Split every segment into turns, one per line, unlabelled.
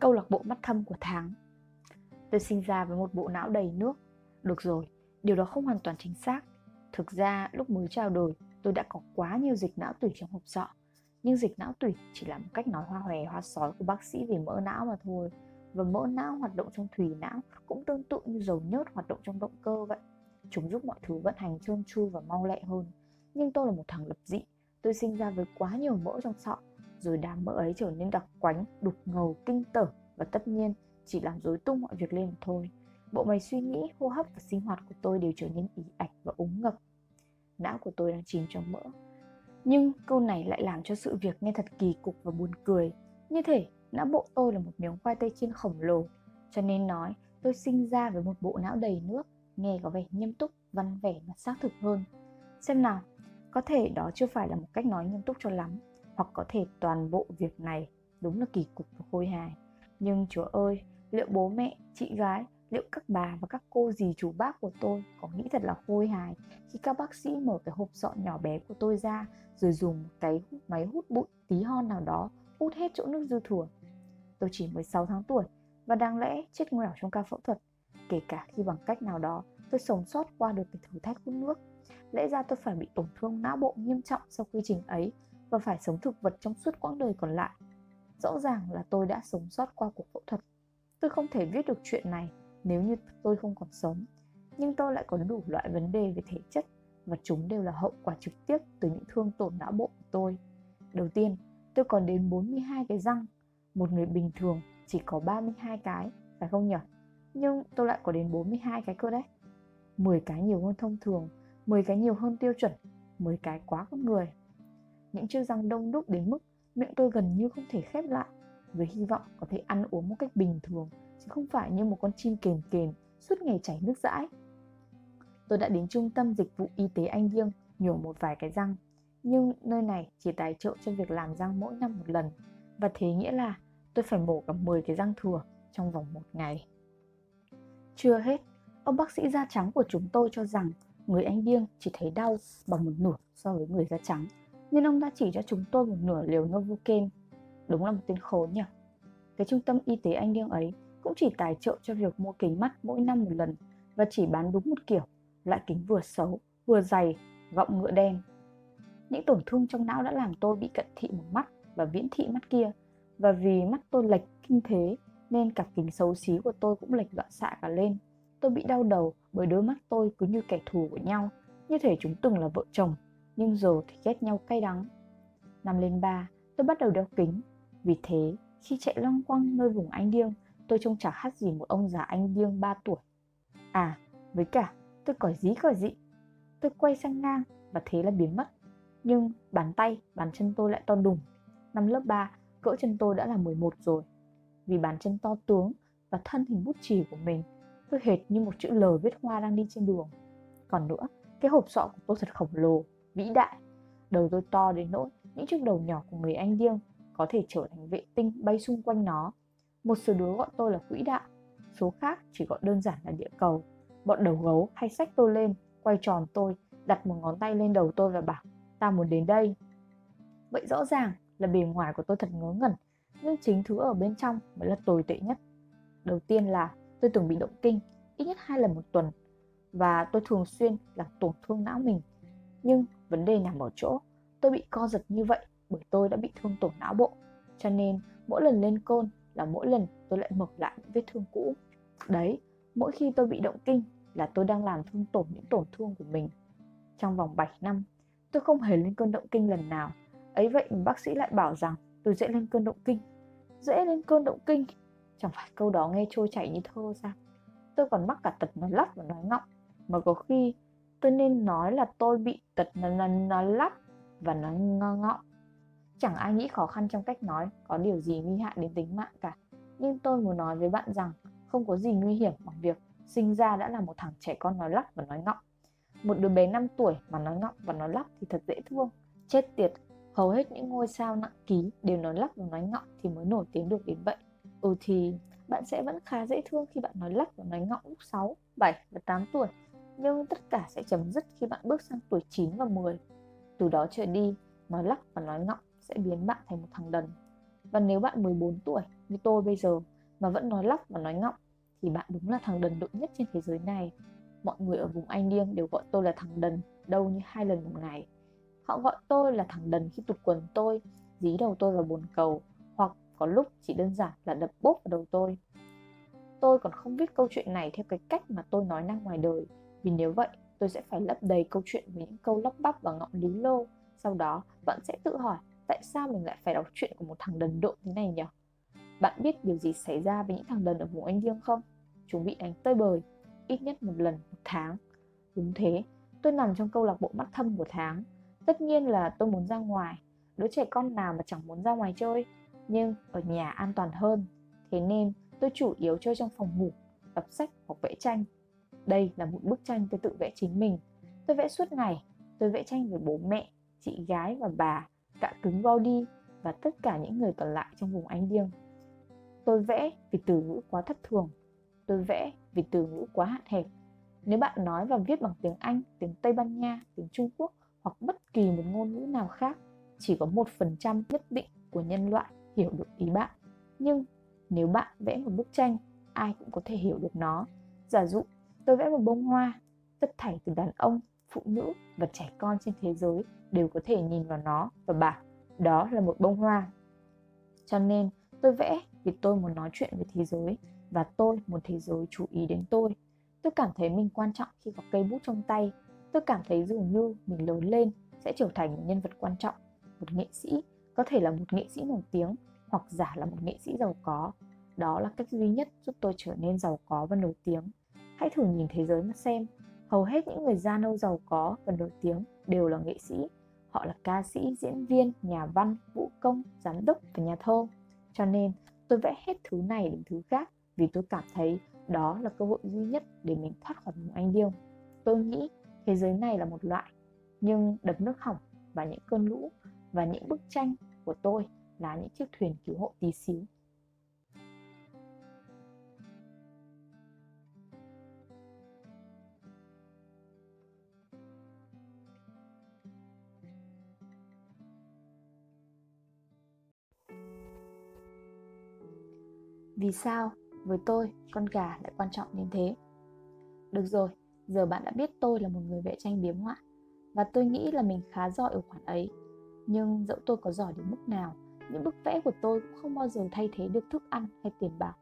Câu lạc bộ mắt thâm của tháng. Tôi sinh ra với một bộ não đầy nước. Được rồi, điều đó không hoàn toàn chính xác. Thực ra lúc mới trao đổi tôi đã có quá nhiều dịch não tủy trong hộp sọ. Nhưng dịch não tủy chỉ là một cách nói hoa hòe hoa sói của bác sĩ về mỡ não mà thôi. Và mỡ não hoạt động trong thùy não cũng tương tự như dầu nhớt hoạt động trong động cơ vậy. Chúng giúp mọi thứ vận hành trơn tru và mau lẹ hơn. Nhưng tôi là một thằng lập dị. Tôi sinh ra với quá nhiều mỡ trong sọ. Rồi đám mỡ ấy trở nên đặc quánh, đục ngầu, kinh tởm Và tất nhiên chỉ làm rối tung mọi việc lên mà thôi. Bộ máy suy nghĩ, hô hấp và sinh hoạt của tôi đều trở nên ỉ ạch và úng ngập. Não của tôi đang chìm trong mỡ. Nhưng câu này lại làm cho sự việc nghe thật kỳ cục và buồn cười. Như thể não bộ tôi là một miếng khoai tây chiên khổng lồ Cho nên nói tôi sinh ra với một bộ não đầy nước Nghe có vẻ nghiêm túc, văn vẻ và xác thực hơn. Xem nào, có thể đó chưa phải là một cách nói nghiêm túc cho lắm. Hoặc có thể toàn bộ việc này đúng là kỳ cục và khôi hài Nhưng chúa ơi, liệu bố mẹ, chị gái, liệu các bà và các cô dì chú bác của tôi có nghĩ thật là khôi hài khi các bác sĩ mở cái hộp sọ nhỏ bé của tôi ra rồi dùng một cái máy hút bụi tí hon nào đó hút hết chỗ nước dư thừa. Tôi chỉ 16 tháng tuổi và đáng lẽ chết nguẻo trong ca phẫu thuật, kể cả khi bằng cách nào đó tôi sống sót qua được cái thử thách hút nước. Lẽ ra tôi phải bị tổn thương não bộ nghiêm trọng sau quy trình ấy và phải sống thực vật trong suốt quãng đời còn lại. Rõ ràng là tôi đã sống sót qua cuộc phẫu thuật Tôi không thể viết được chuyện này nếu như tôi không còn sống, nhưng tôi lại có đủ loại vấn đề về thể chất và chúng đều là hậu quả trực tiếp từ những thương tổn não bộ của tôi. Đầu tiên, tôi còn đến 42 cái răng, một người bình thường chỉ có 32 cái, phải không nhỉ? Nhưng tôi lại có đến 42 cái cơ đấy. 10 cái nhiều hơn thông thường, 10 cái nhiều hơn tiêu chuẩn, 10 cái quá con người. Những chiếc răng đông đúc đến mức miệng tôi gần như không thể khép lại với hy vọng có thể ăn uống một cách bình thường chứ không phải như một con chim kền kền suốt ngày chảy nước dãi. Tôi đã đến trung tâm dịch vụ y tế Anh riêng nhổ một vài cái răng, nhưng nơi này chỉ tài trợ cho việc làm răng mỗi năm một lần và thế nghĩa là tôi phải mổ cả 10 cái răng thừa trong vòng một ngày. Chưa hết, ông bác sĩ da trắng của chúng tôi cho rằng người Anh Điêng chỉ thấy đau bằng một nửa so với người da trắng, nên ông đã chỉ cho chúng tôi một nửa liều Novocaine. Đúng là một tên khốn nhỉ. Cái trung tâm y tế Anh Điêng ấy cũng chỉ tài trợ cho việc mua kính mắt mỗi năm một lần và chỉ bán đúng một kiểu, loại kính vừa xấu, vừa dày, gọng ngựa đen. Những tổn thương trong não đã làm tôi bị cận thị một mắt và viễn thị mắt kia. Và vì mắt tôi lệch kinh thế nên cặp kính xấu xí của tôi cũng lệch loạn xạ cả lên. Tôi bị đau đầu bởi đôi mắt tôi cứ như kẻ thù của nhau, như thể chúng từng là vợ chồng, nhưng giờ thì ghét nhau cay đắng. Năm lên ba, tôi bắt đầu đeo kính vì thế, khi chạy loanh quanh nơi vùng Anh Điêng, tôi trông chẳng khác gì một ông già Anh Điêng 3 tuổi. À, với cả, tôi còi dí còi dị. Tôi quay sang ngang và thế là biến mất. Nhưng bàn tay, bàn chân tôi lại to đùng. Năm lớp 3, cỡ chân tôi đã là 11 rồi. Vì bàn chân to tướng và thân hình bút chì của mình, tôi hệt như một chữ L viết hoa đang đi trên đường. Còn nữa, cái hộp sọ của tôi thật khổng lồ, vĩ đại. Đầu tôi to đến nỗi những chiếc đầu nhỏ của người Anh Điêng có thể trở thành vệ tinh bay xung quanh nó. Một số đứa gọi tôi là quỹ đạo, số khác chỉ gọi đơn giản là địa cầu. Bọn đầu gấu hay xách tôi lên, quay tròn tôi, đặt một ngón tay lên đầu tôi và bảo, ta muốn đến đây. Vậy rõ ràng là bề ngoài của tôi thật ngớ ngẩn, nhưng chính thứ ở bên trong mới là tồi tệ nhất. Đầu tiên là tôi từng bị động kinh, ít nhất hai lần một tuần, và tôi thường xuyên làm tổn thương não mình. Nhưng vấn đề nằm ở chỗ, tôi bị co giật như vậy bởi tôi đã bị thương tổn não bộ. Cho nên mỗi lần lên côn là mỗi lần tôi lại mở lại những vết thương cũ. Đấy mỗi khi tôi bị động kinh là tôi đang làm thương tổn những tổn thương của mình. Trong vòng 7 năm tôi không hề lên cơn động kinh lần nào. Ấy vậy mà bác sĩ lại bảo rằng tôi dễ lên cơn động kinh. Dễ lên cơn động kinh? Chẳng phải câu đó nghe trôi chảy như thơ sao? Tôi còn mắc cả tật nói lắp và nói ngọng mà có khi tôi nên nói là tôi bị tật nó nó nó lắp và nó ngọng Chẳng ai nghĩ khó khăn trong cách nói có điều gì nguy hại đến tính mạng cả. Nhưng tôi muốn nói với bạn rằng không có gì nguy hiểm bằng việc sinh ra đã là một thằng trẻ con nói lắp và nói ngọng. Một đứa bé 5 tuổi mà nói ngọng và nói lắp thì thật dễ thương. Chết tiệt, hầu hết những ngôi sao nặng ký đều nói lắp và nói ngọng thì mới nổi tiếng được đến vậy. Ừ thì bạn sẽ vẫn khá dễ thương khi bạn nói lắp và nói ngọng lúc 6, 7 và 8 tuổi. Nhưng tất cả sẽ chấm dứt khi bạn bước sang tuổi 9 và 10. Từ đó trở đi, nói lắp và nói ngọng sẽ biến bạn thành một thằng đần Và nếu bạn 14 tuổi như tôi bây giờ mà vẫn nói lắp và nói ngọng thì bạn đúng là thằng đần độn nhất trên thế giới này. Mọi người ở vùng Anh Điêng đều gọi tôi là thằng đần đâu như hai lần một ngày. Họ gọi tôi là thằng đần khi tụt quần tôi, dí đầu tôi vào bồn cầu hoặc có lúc chỉ đơn giản là đập bốp vào đầu tôi. Tôi còn không viết câu chuyện này theo cái cách mà tôi nói năng ngoài đời vì nếu vậy tôi sẽ phải lấp đầy câu chuyện với những câu lắp bắp và ngọng lý lô sau đó bạn sẽ tự hỏi tại sao mình lại phải đọc chuyện của một thằng đần độn thế này nhỉ bạn biết điều gì xảy ra với những thằng đần ở vùng Anh dương không? Chúng bị đánh tơi bời, ít nhất một lần một tháng. Đúng thế, tôi nằm trong câu lạc bộ mắt thâm của tháng. Tất nhiên là tôi muốn ra ngoài, đứa trẻ con nào mà chẳng muốn ra ngoài chơi, nhưng ở nhà an toàn hơn. Thế nên tôi chủ yếu chơi trong phòng ngủ, đọc sách hoặc vẽ tranh. Đây là một bức tranh tôi tự vẽ chính mình. Tôi vẽ suốt ngày, tôi vẽ tranh về bố mẹ, chị gái và bà, cả cứng đi và tất cả những người còn lại trong vùng Anh Điêng. Tôi vẽ vì từ ngữ quá thất thường. Tôi vẽ vì từ ngữ quá hạn hẹp. Nếu bạn nói và viết bằng tiếng Anh, tiếng Tây Ban Nha, tiếng Trung Quốc hoặc bất kỳ một ngôn ngữ nào khác, chỉ có một phần trăm nhất định của nhân loại hiểu được ý bạn. Nhưng nếu bạn vẽ một bức tranh, ai cũng có thể hiểu được nó. Giả dụ, tôi vẽ một bông hoa, tất thảy từ đàn ông, phụ nữ và trẻ con trên thế giới đều có thể nhìn vào nó và bảo đó là một bông hoa. Cho nên tôi vẽ vì tôi muốn nói chuyện với thế giới và tôi muốn thế giới chú ý đến tôi. Tôi cảm thấy mình quan trọng khi có cây bút trong tay. Tôi cảm thấy dường như mình lớn lên sẽ trở thành một nhân vật quan trọng, một nghệ sĩ, có thể là một nghệ sĩ nổi tiếng hoặc giả là một nghệ sĩ giàu có. Đó là cách duy nhất giúp tôi trở nên giàu có và nổi tiếng. Hãy thử nhìn thế giới mà xem, hầu hết những người da nâu giàu có và nổi tiếng đều là nghệ sĩ. Họ là ca sĩ, diễn viên, nhà văn, vũ công, giám đốc và nhà thơ. Cho nên tôi vẽ hết thứ này đến thứ khác vì tôi cảm thấy đó là cơ hội duy nhất để mình thoát khỏi vùng anh điêu tôi nghĩ thế giới này là một loại nhưng đập nước hỏng và những cơn lũ và những bức tranh của tôi là những chiếc thuyền cứu hộ tí xíu Vì sao với tôi con gà lại quan trọng đến thế? Được rồi, giờ bạn đã biết tôi là một người vẽ tranh biếm họa và tôi nghĩ là mình khá giỏi ở khoản ấy. Nhưng dẫu tôi có giỏi đến mức nào, những bức vẽ của tôi cũng không bao giờ thay thế được thức ăn hay tiền bạc.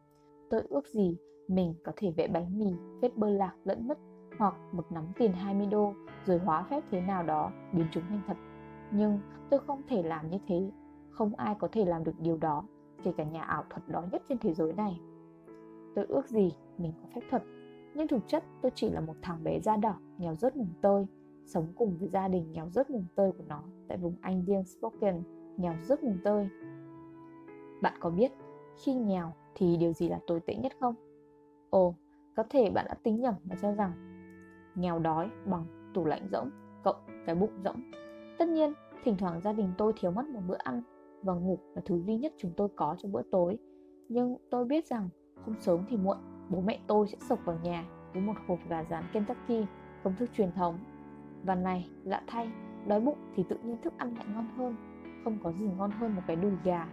Tôi ước gì mình có thể vẽ bánh mì, vết bơ lạc lẫn mất hoặc một nắm tiền 20 đô rồi hóa phép thế nào đó biến chúng thành thật. Nhưng tôi không thể làm như thế, không ai có thể làm được điều đó kể cả nhà ảo thuật đó nhất trên thế giới này. Tôi ước gì mình có phép thuật, nhưng thực chất tôi chỉ là một thằng bé da đỏ, nghèo rớt mùng tơi, sống cùng với gia đình nghèo rớt mùng tơi của nó tại vùng Anh riêng Spoken, nghèo rớt mùng tơi. Bạn có biết khi nghèo thì điều gì là tồi tệ nhất không? Ồ, có thể bạn đã tính nhầm và cho rằng nghèo đói bằng tủ lạnh rỗng cộng cái bụng rỗng. Tất nhiên, thỉnh thoảng gia đình tôi thiếu mất một bữa ăn và ngủ là thứ duy nhất chúng tôi có cho bữa tối. Nhưng tôi biết rằng không sớm thì muộn, bố mẹ tôi sẽ sộc vào nhà với một hộp gà rán Kentucky, công thức truyền thống. Và này, lạ thay, đói bụng thì tự nhiên thức ăn lại ngon hơn. Không có gì ngon hơn một cái đùi gà.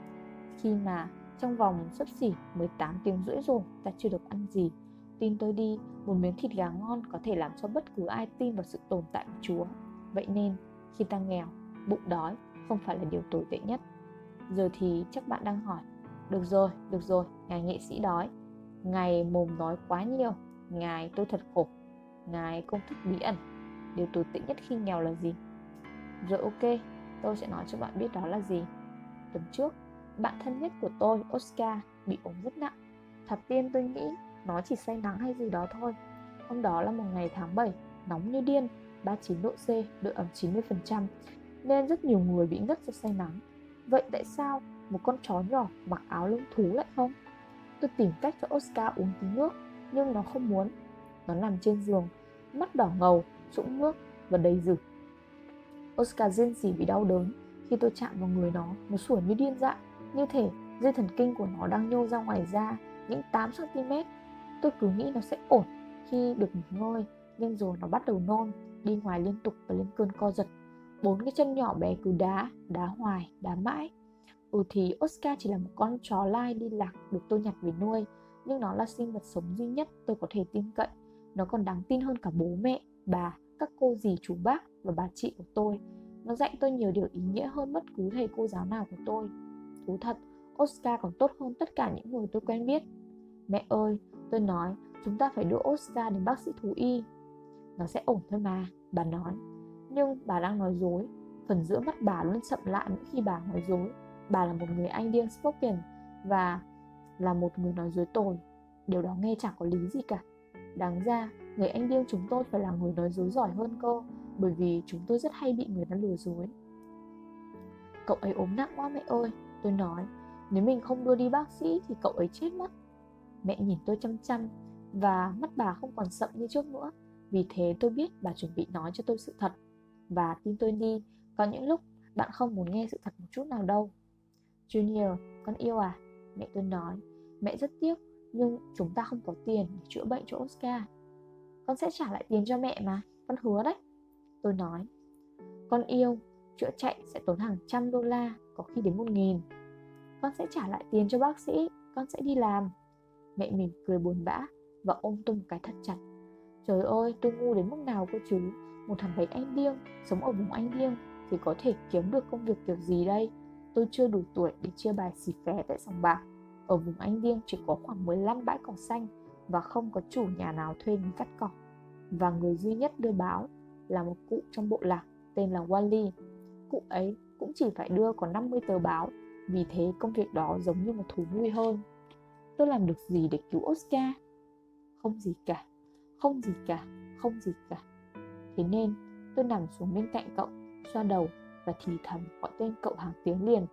Khi mà trong vòng sấp xỉ 18 tiếng rưỡi rồi ta chưa được ăn gì. Tin tôi đi, một miếng thịt gà ngon có thể làm cho bất cứ ai tin vào sự tồn tại của Chúa. Vậy nên, khi ta nghèo, bụng đói không phải là điều tồi tệ nhất. Giờ thì chắc bạn đang hỏi Được rồi, được rồi, ngài nghệ sĩ đói Ngài mồm nói quá nhiều Ngài tôi thật khổ Ngài công thức bí ẩn Điều tồi tệ nhất khi nghèo là gì? Rồi ok, tôi sẽ nói cho bạn biết đó là gì. Tuần trước, bạn thân nhất của tôi, Oscar, bị ốm rất nặng. Thật tiên tôi nghĩ nó chỉ say nắng hay gì đó thôi. Hôm đó là một ngày tháng 7, nóng như điên 39 độ C, độ ẩm 90% Nên rất nhiều người bị ngất do say nắng. Vậy tại sao một con chó nhỏ mặc áo lông thú lại không? Tôi tìm cách cho Oscar uống tí nước Nhưng nó không muốn. Nó nằm trên giường Mắt đỏ ngầu, sũng nước và đầy rực Oscar rên rỉ vì đau đớn Khi tôi chạm vào người nó Nó sủa như điên dại. Như thể dây thần kinh của nó đang nhô ra ngoài da Những 8cm Tôi cứ nghĩ nó sẽ ổn khi được nghỉ ngơi Nhưng rồi nó bắt đầu nôn Đi ngoài liên tục và lên cơn co giật bốn cái chân nhỏ bé cứ đá, đá hoài, đá mãi. Ừ thì Oscar chỉ là một con chó lai đi lạc được tôi nhặt về nuôi Nhưng nó là sinh vật sống duy nhất tôi có thể tin cậy. Nó còn đáng tin hơn cả bố mẹ, bà, các cô dì chú bác và bà chị của tôi. Nó dạy tôi nhiều điều ý nghĩa hơn bất cứ thầy cô giáo nào của tôi. Thú thật, Oscar còn tốt hơn tất cả những người tôi quen biết. Mẹ ơi, tôi nói chúng ta phải đưa Oscar đến bác sĩ thú y. Nó sẽ ổn thôi mà, bà nói. Nhưng bà đang nói dối Phần giữa mắt bà luôn chậm lại mỗi khi bà nói dối bà là một người Anh điên spoken và là một người nói dối tồi. Điều đó nghe chẳng có lý gì cả. Đáng ra, người Anh điên chúng tôi phải là người nói dối giỏi hơn cơ, bởi vì chúng tôi rất hay bị người ta lừa dối. Cậu ấy ốm nặng quá mẹ ơi, tôi nói, nếu mình không đưa đi bác sĩ thì cậu ấy chết mất. Mẹ nhìn tôi chăm chăm và mắt bà không còn sậm như trước nữa. Vì thế tôi biết bà chuẩn bị nói cho tôi sự thật và tin tôi đi, có những lúc bạn không muốn nghe sự thật một chút nào đâu. Junior, con yêu à? Mẹ tôi nói, mẹ rất tiếc, nhưng chúng ta không có tiền để chữa bệnh cho Oscar. Con sẽ trả lại tiền cho mẹ mà, con hứa đấy. Tôi nói, con yêu, chữa chạy sẽ tốn hàng trăm đô la, có khi đến một nghìn. Con sẽ trả lại tiền cho bác sĩ, con sẽ đi làm. Mẹ mình cười buồn bã và ôm tôi một cái thật chặt. Trời ơi, tôi ngu đến mức nào cơ chứ? Một thằng bé anh điêng sống ở vùng anh điêng thì có thể kiếm được công việc kiểu gì đây? Tôi chưa đủ tuổi để chia bài xì phé tại sòng bạc. Ở vùng Anh điêng chỉ có khoảng 15 bãi cỏ xanh và không có chủ nhà nào thuê mình cắt cỏ. Và người duy nhất đưa báo là một cụ trong bộ lạc tên là Wally. Cụ ấy cũng chỉ phải đưa có 50 tờ báo, vì thế công việc đó giống như một thú vui hơn. Tôi làm được gì để cứu Oscar? Không gì cả, không gì cả, không gì cả. Thế nên tôi nằm xuống bên cạnh cậu, xoa đầu và thì thầm gọi tên cậu hàng tiếng liền.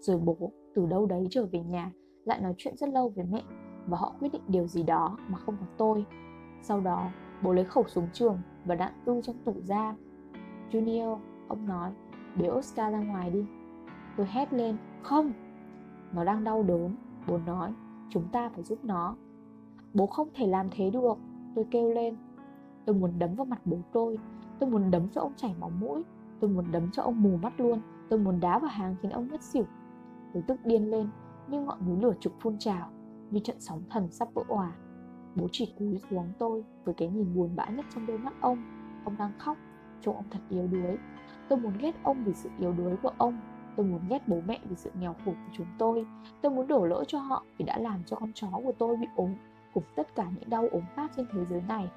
Rồi bố từ đâu đấy trở về nhà lại nói chuyện rất lâu với mẹ và họ quyết định điều gì đó mà không có tôi. Sau đó, bố lấy khẩu súng trường và đạn tư trong tủ ra. Junior, ông nói, bế Oscar ra ngoài đi. Tôi hét lên, không! Nó đang đau đớn, bố nói, chúng ta phải giúp nó. Bố không thể làm thế được, tôi kêu lên. Tôi muốn đấm vào mặt bố tôi, tôi muốn đấm cho ông chảy máu mũi. Tôi muốn đấm cho ông mù mắt luôn. Tôi muốn đá vào hàng khiến ông ngất xỉu. Tôi tức điên lên Như ngọn núi lửa trục phun trào. Như trận sóng thần sắp vỡ òa. Bố chỉ cúi xuống tôi Với cái nhìn buồn bã nhất trong đôi mắt ông. Ông đang khóc. Trông ông thật yếu đuối. Tôi muốn ghét ông vì sự yếu đuối của ông. Tôi muốn ghét bố mẹ vì sự nghèo khổ của chúng tôi. Tôi muốn đổ lỗi cho họ vì đã làm cho con chó của tôi bị ốm. Cùng tất cả những đau ốm khác trên thế giới này.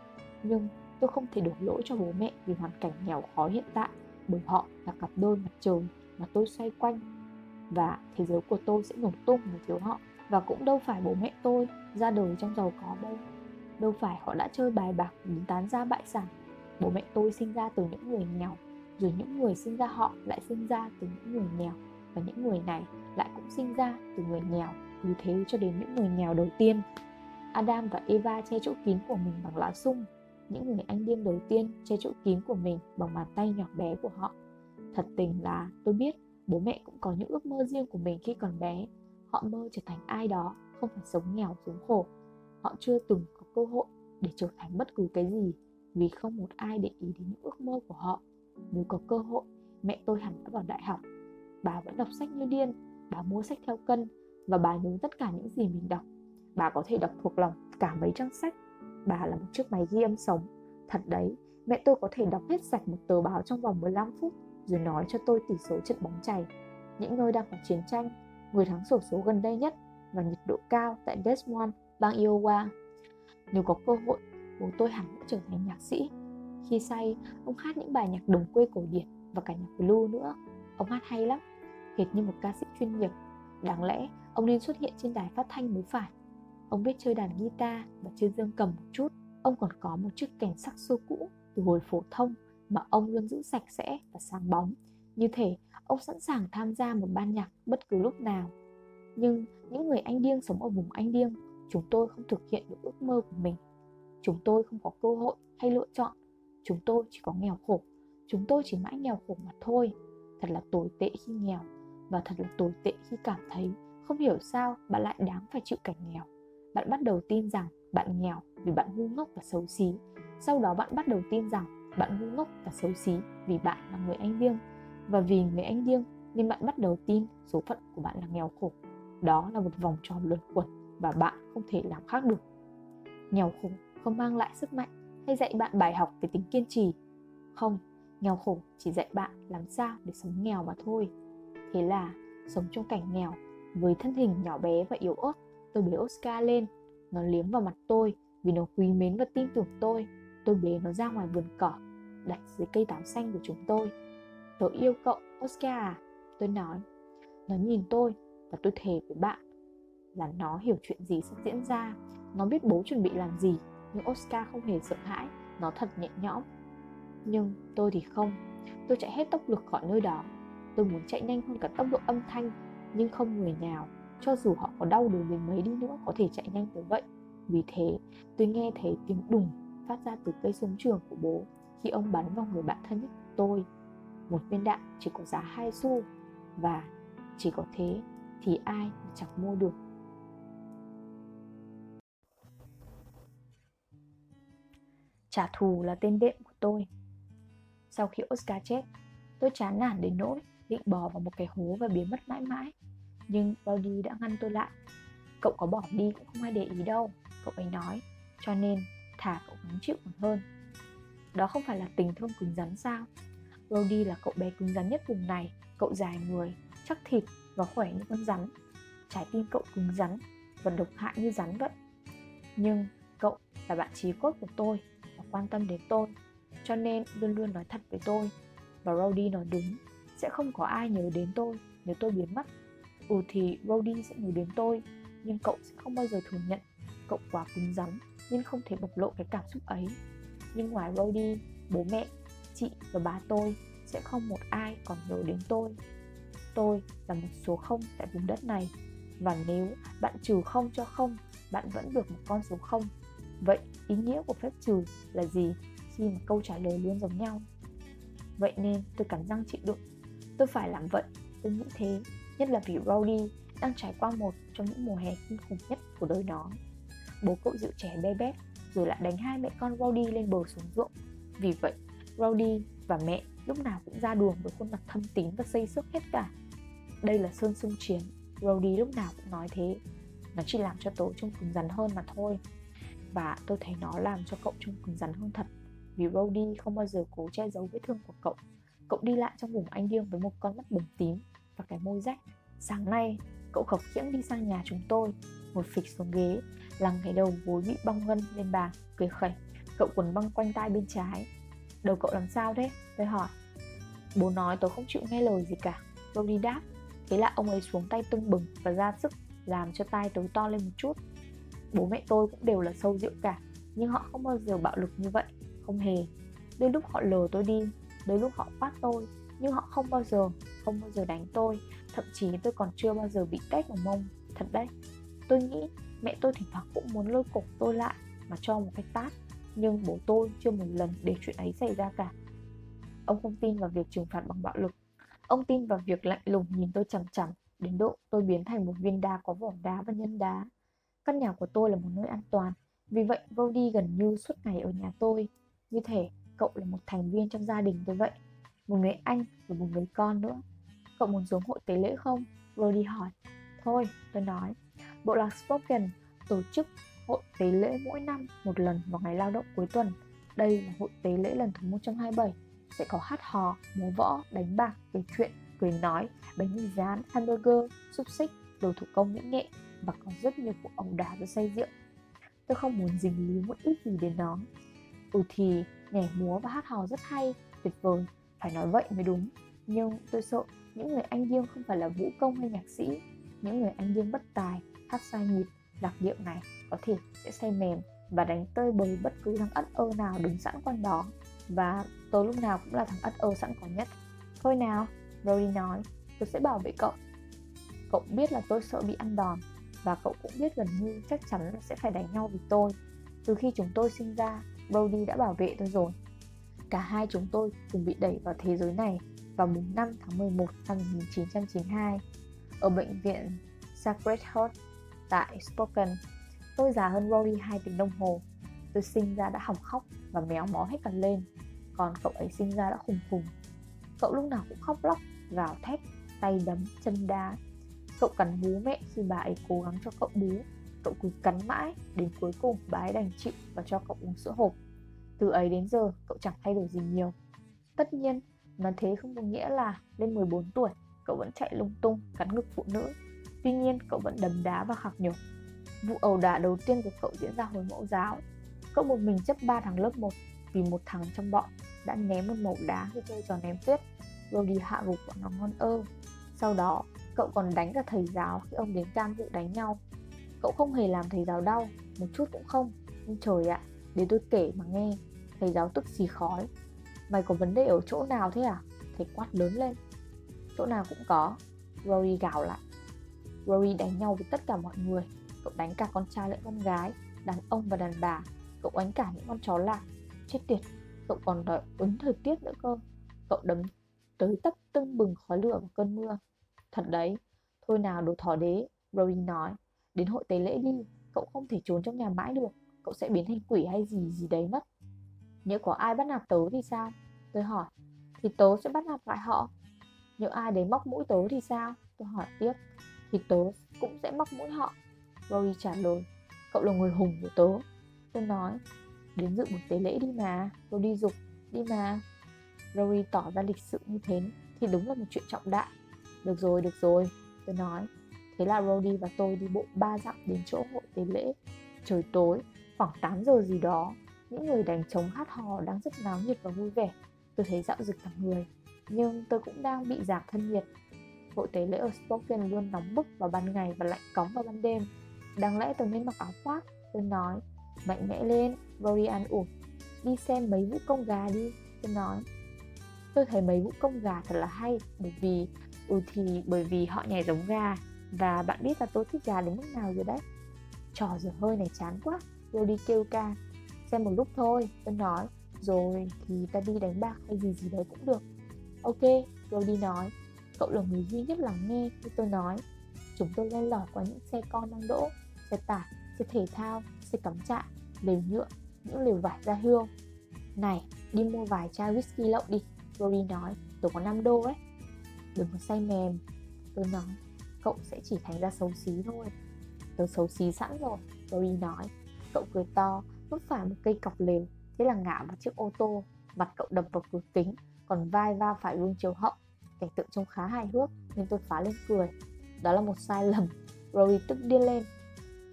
Nhưng tôi không thể đổ lỗi cho bố mẹ vì hoàn cảnh nghèo khó hiện tại, bởi họ là cặp đôi mặt trời mà tôi xoay quanh. Và thế giới của tôi sẽ nổ tung nếu thiếu họ, và cũng đâu phải bố mẹ tôi ra đời trong giàu có đâu. Đâu phải họ đã chơi bài bạc đến tán ra bại sản. Bố mẹ tôi sinh ra từ những người nghèo, rồi những người sinh ra họ lại sinh ra từ những người nghèo, và những người này lại cũng sinh ra từ người nghèo. Cứ thế cho đến những người nghèo đầu tiên. Adam và Eva che chỗ kín của mình bằng lá sung những người anh điên đầu tiên che chỗ kín của mình bằng bàn tay nhỏ bé của họ. Thật tình là tôi biết bố mẹ cũng có những ước mơ riêng của mình khi còn bé. Họ mơ trở thành ai đó, không phải sống nghèo sống khổ. Họ chưa từng có cơ hội để trở thành bất cứ cái gì vì không một ai để ý đến những ước mơ của họ. Nếu có cơ hội, mẹ tôi hẳn đã vào đại học. Bà vẫn đọc sách như điên, bà mua sách theo cân và bà nhớ tất cả những gì mình đọc. Bà có thể đọc thuộc lòng cả mấy trang sách bà là một chiếc máy ghi âm sống. Thật đấy, mẹ tôi có thể đọc hết sạch một tờ báo trong vòng 15 phút rồi nói cho tôi tỷ số trận bóng chày, những nơi đang có chiến tranh, người thắng sổ số gần đây nhất và nhiệt độ cao tại Des Moines, bang Iowa. Nếu có cơ hội, bố tôi hẳn cũng trở thành nhạc sĩ. Khi say, ông hát những bài nhạc đồng quê cổ điển và cả nhạc blue nữa. Ông hát hay lắm, hệt như một ca sĩ chuyên nghiệp. Đáng lẽ ông nên xuất hiện trên đài phát thanh mới phải. Ông biết chơi đàn guitar và chơi dương cầm một chút. Ông còn có một chiếc kèn saxo cũ từ hồi phổ thông mà ông luôn giữ sạch sẽ và sáng bóng. Như thể ông sẵn sàng tham gia một ban nhạc bất cứ lúc nào. Nhưng những người anh điên sống ở vùng anh điên, chúng tôi không thực hiện được ước mơ của mình. Chúng tôi không có cơ hội hay lựa chọn. Chúng tôi chỉ có nghèo khổ. Chúng tôi chỉ mãi nghèo khổ mà thôi. Thật là tồi tệ khi nghèo và thật là tồi tệ khi cảm thấy không hiểu sao bạn lại đáng phải chịu cảnh nghèo bạn bắt đầu tin rằng bạn nghèo vì bạn ngu ngốc và xấu xí sau đó bạn bắt đầu tin rằng bạn ngu ngốc và xấu xí vì bạn là người anh riêng và vì người anh riêng nên bạn bắt đầu tin số phận của bạn là nghèo khổ. Đó là một vòng tròn luẩn quẩn và bạn không thể làm khác được. Nghèo khổ không mang lại sức mạnh hay dạy bạn bài học về tính kiên trì. Không, nghèo khổ chỉ dạy bạn làm sao để sống nghèo mà thôi. Thế là sống trong cảnh nghèo với thân hình nhỏ bé và yếu ớt, tôi bế Oscar lên. Nó liếm vào mặt tôi vì nó quý mến và tin tưởng tôi. Tôi bế nó ra ngoài vườn cỏ, đặt dưới cây táo xanh của chúng tôi. tôi yêu cậu, Oscar à? Tôi nói. Nó nhìn tôi và tôi thề với bạn là nó hiểu chuyện gì sẽ diễn ra. Nó biết bố chuẩn bị làm gì, nhưng Oscar không hề sợ hãi. Nó thật nhẹ nhõm. Nhưng tôi thì không. Tôi chạy hết tốc lực khỏi nơi đó. Tôi muốn chạy nhanh hơn cả tốc độ âm thanh, nhưng không người nào, cho dù họ có đau đớn đến mấy đi nữa có thể chạy nhanh tới vậy. Vì thế, tôi nghe thấy tiếng đùng phát ra từ cây súng trường của bố khi ông bắn vào người bạn thân nhất của tôi. Một viên đạn chỉ có giá 2 xu và chỉ có thế thì ai mà chẳng mua được. Trả thù là tên đệm của tôi. Sau khi Oscar chết, tôi chán nản đến nỗi định bò vào một cái hố và biến mất mãi mãi. Nhưng Brody đã ngăn tôi lại. Cậu có bỏ đi cũng không ai để ý đâu, cậu ấy nói. Cho nên thả cậu gắng chịu còn hơn. Đó không phải là tình thương cứng rắn sao? Brody là cậu bé cứng rắn nhất vùng này, cậu dài người, chắc thịt và khỏe như con rắn. Trái tim cậu cứng rắn và độc hại như rắn vậy. Nhưng cậu là bạn trí cốt của tôi và quan tâm đến tôi, cho nên luôn luôn nói thật với tôi. Và Brody nói đúng, sẽ không có ai nhớ đến tôi nếu tôi biến mất. Ừ thì Brody sẽ nhớ đến tôi, nhưng cậu sẽ không bao giờ thừa nhận cậu quá cứng rắn nên không thể bộc lộ cái cảm xúc ấy. Nhưng ngoài Brody, bố mẹ, chị và bà tôi sẽ không một ai còn nhớ đến tôi. Tôi là một số không tại vùng đất này và nếu bạn trừ không cho không, bạn vẫn được một con số không. Vậy ý nghĩa của phép trừ là gì khi mà câu trả lời luôn giống nhau? Vậy nên tôi cắn răng chịu đựng. Tôi phải làm vậy, tôi nghĩ thế, nhất là vì Rowdy đang trải qua một trong những mùa hè kinh khủng nhất của đời nó. Bố cậu dịu trẻ bé bé rồi lại đánh hai mẹ con Rowdy lên bờ xuống ruộng. Vì vậy, Rowdy và mẹ lúc nào cũng ra đường với khuôn mặt thâm tín và xây sức hết cả. Đây là sơn sung chiến, Rowdy lúc nào cũng nói thế. Nó chỉ làm cho tớ trông cứng rắn hơn mà thôi. Và tôi thấy nó làm cho cậu trông cứng rắn hơn thật. Vì Rowdy không bao giờ cố che giấu vết thương của cậu. Cậu đi lại trong vùng anh điên với một con mắt bừng tím và cái môi rách. Sáng nay, cậu khập khiễng đi sang nhà chúng tôi, một phịch xuống ghế, lằng cái đầu gối bị bong gân lên bàn, cười khẩy. Cậu quần băng quanh tai bên trái, Đầu cậu làm sao thế? Tôi hỏi. Bố nói tôi không chịu nghe lời gì cả. Brody đáp. Thế là ông ấy xuống tay tưng bừng và ra sức Làm cho tai tôi to lên một chút. Bố mẹ tôi cũng đều là sâu rượu cả Nhưng họ không bao giờ bạo lực như vậy Không hề. Đôi lúc họ lừa tôi đi Đôi lúc họ quát tôi. Nhưng họ không bao giờ Không bao giờ đánh tôi Thậm chí tôi còn chưa bao giờ bị tét vào mông Thật đấy Tôi nghĩ mẹ tôi thỉnh thoảng cũng muốn lôi cổ tôi lại Mà cho một cái tát nhưng bố tôi chưa một lần để chuyện ấy xảy ra cả. Ông không tin vào việc trừng phạt bằng bạo lực. Ông tin vào việc lạnh lùng nhìn tôi chằm chằm đến độ tôi biến thành một viên đá có vỏ đá và nhân đá. Căn nhà của tôi là một nơi an toàn, vì vậy Brody gần như suốt ngày ở nhà tôi. Như thể cậu là một thành viên trong gia đình tôi vậy. Một người anh và một người con nữa. Cậu muốn xuống hội tế lễ không? Brody hỏi. Thôi, tôi nói. Bộ lạc Spoken tổ chức hội tế lễ mỗi năm một lần vào ngày lao động cuối tuần. Đây là hội tế lễ lần thứ 127 sẽ có hát hò, múa võ, đánh bạc, kể chuyện, cười nói, bánh mì rán, hamburger, xúc xích, đồ thủ công mỹ nghệ và còn rất nhiều cuộc ẩu đả và say rượu. Tôi không muốn dính líu một ít gì đến nó. Ừ thì nhảy múa và hát hò rất hay, tuyệt vời, phải nói vậy mới đúng. Nhưng tôi sợ những người anh dương không phải là vũ công hay nhạc sĩ, những người anh dương bất tài, hát sai nhịp, lạc điệu này có thể sẽ say mềm và đánh tơi bời bất cứ thằng ất ơ nào đứng sẵn quanh đó. Và tôi lúc nào cũng là thằng ất ơ sẵn có nhất. Thôi nào Rory nói tôi sẽ bảo vệ cậu. Cậu biết là tôi sợ bị ăn đòn và cậu cũng biết gần như chắc chắn là sẽ phải đánh nhau vì tôi. Từ khi chúng tôi sinh ra Brody đã bảo vệ tôi rồi cả hai chúng tôi cùng bị đẩy vào thế giới này vào mùng 5 tháng 11 năm 1992 ở bệnh viện Sacred Heart tại Spokane. Tôi già hơn Rory 2 tiếng đồng hồ Tôi sinh ra đã hỏng khóc và méo mó hết cả lên Còn cậu ấy sinh ra đã khùng khùng Cậu lúc nào cũng khóc lóc, gào thét tay đấm, chân đá. Cậu cắn bú mẹ khi bà ấy cố gắng cho cậu bú. Cậu cứ cắn mãi, đến cuối cùng bà ấy đành chịu và cho cậu uống sữa hộp. Từ ấy đến giờ, cậu chẳng thay đổi gì nhiều. Tất nhiên, mà thế không có nghĩa là lên 14 tuổi, cậu vẫn chạy lung tung, cắn ngực phụ nữ. Tuy nhiên, cậu vẫn đấm đá và khạc nhổ. Vụ ẩu đả đầu tiên của cậu diễn ra hồi mẫu giáo. Cậu một mình chấp ba thằng lớp 1 vì một thằng trong bọn đã ném một mẩu đá khi chơi trò ném tuyết rồi đi hạ gục bọn nó ngon ơ. Sau đó, cậu còn đánh cả thầy giáo khi ông đến can vụ đánh nhau. Cậu không hề làm thầy giáo đau, một chút cũng không. Nhưng trời ạ, để tôi kể mà nghe. Thầy giáo tức xì khói. Mày có vấn đề ở chỗ nào thế à? Thầy quát lớn lên. Chỗ nào cũng có. Rory gào lại. Rory đánh nhau với tất cả mọi người. Cậu đánh cả con trai lẫn con gái, đàn ông và đàn bà. Cậu đánh cả những con chó lạc. Chết tiệt, cậu còn đợi ứng thời tiết nữa cơ. Cậu đấm tới tấp tưng bừng khói lửa và cơn mưa. Thật đấy, thôi nào đồ thỏ đế, Rory nói. Đến hội tế lễ đi, cậu không thể trốn trong nhà mãi được, cậu sẽ biến thành quỷ hay gì gì đấy mất. Nếu có ai bắt nạt tớ thì sao? Tôi hỏi, thì tớ sẽ bắt nạt lại họ. Nếu ai đến móc mũi tớ thì sao? Tôi hỏi tiếp, thì tớ cũng sẽ móc mũi họ. Rory trả lời, cậu là người hùng của tớ. Tôi nói, đến dự buổi tế lễ đi mà, Rory dục, đi mà. Rory tỏ ra lịch sự như thế thì đúng là một chuyện trọng đại. Được rồi, được rồi, tôi nói. Thế là Rody và tôi đi bộ ba dặm đến chỗ hội tế lễ. Trời tối, khoảng 8 giờ gì đó, những người đánh trống hát hò đang rất náo nhiệt và vui vẻ. Tôi thấy dạo rực cả người, nhưng tôi cũng đang bị giảm thân nhiệt. Hội tế lễ ở Spokane luôn nóng bức vào ban ngày và lạnh cóng vào ban đêm. Đáng lẽ tôi nên mặc áo khoác, tôi nói. Mạnh mẽ lên, Rory ăn ủi. Đi xem mấy vũ công gà đi, tôi nói tôi thấy mấy vũ công gà thật là hay bởi vì ừ thì bởi vì họ nhảy giống gà và bạn biết là tôi thích gà đến mức nào rồi đấy trò dở hơi này chán quá tôi đi kêu ca xem một lúc thôi. Tôi nói, rồi, thì ta đi đánh bạc hay gì gì đấy cũng được. Ok tôi đi nói. Cậu là người duy nhất lắng nghe khi tôi nói. Chúng tôi len lỏi qua những xe con đang đỗ, xe tải, xe thể thao, xe cắm trại lều nhựa, những lều vải da hương. Này, đi mua vài chai whisky lậu đi. Rory nói, tôi có 5 đô ấy. Đừng có say mềm. Tôi nói, Cậu sẽ chỉ thành ra xấu xí thôi. Tôi xấu xí sẵn rồi. Rory nói, Cậu cười to Vấp phải một cây cọc lều Thế là ngã vào chiếc ô tô Mặt cậu đập vào cửa kính Còn vai va phải gương chiếu hậu. Cảnh tượng trông khá hài hước Nên tôi phá lên cười. Đó là một sai lầm. Rory tức điên lên.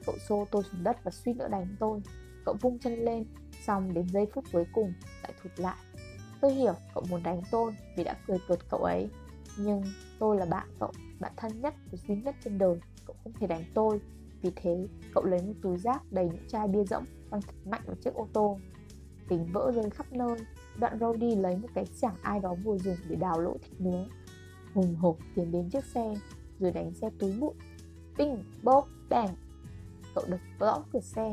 Cậu xô tôi xuống đất và suýt nữa đánh tôi. Cậu vung chân lên Xong đến giây phút cuối cùng lại thụt lại. Tôi hiểu cậu muốn đánh tôi vì đã cười cợt cậu ấy Nhưng tôi là bạn cậu, bạn thân nhất và duy nhất trên đời. Cậu không thể đánh tôi. Vì thế cậu lấy một túi rác đầy những chai bia rỗng. Văng mạnh vào chiếc ô tô. Kính vỡ rơi khắp nơi. Đoạn Rody lấy một cái chảng ai đó vừa dùng để đào lỗ thịt nướng. Hùng hộp tiến đến chiếc xe Rồi đánh xe túi bụi Bing, bốp, bang. Cậu đập vỡ cửa xe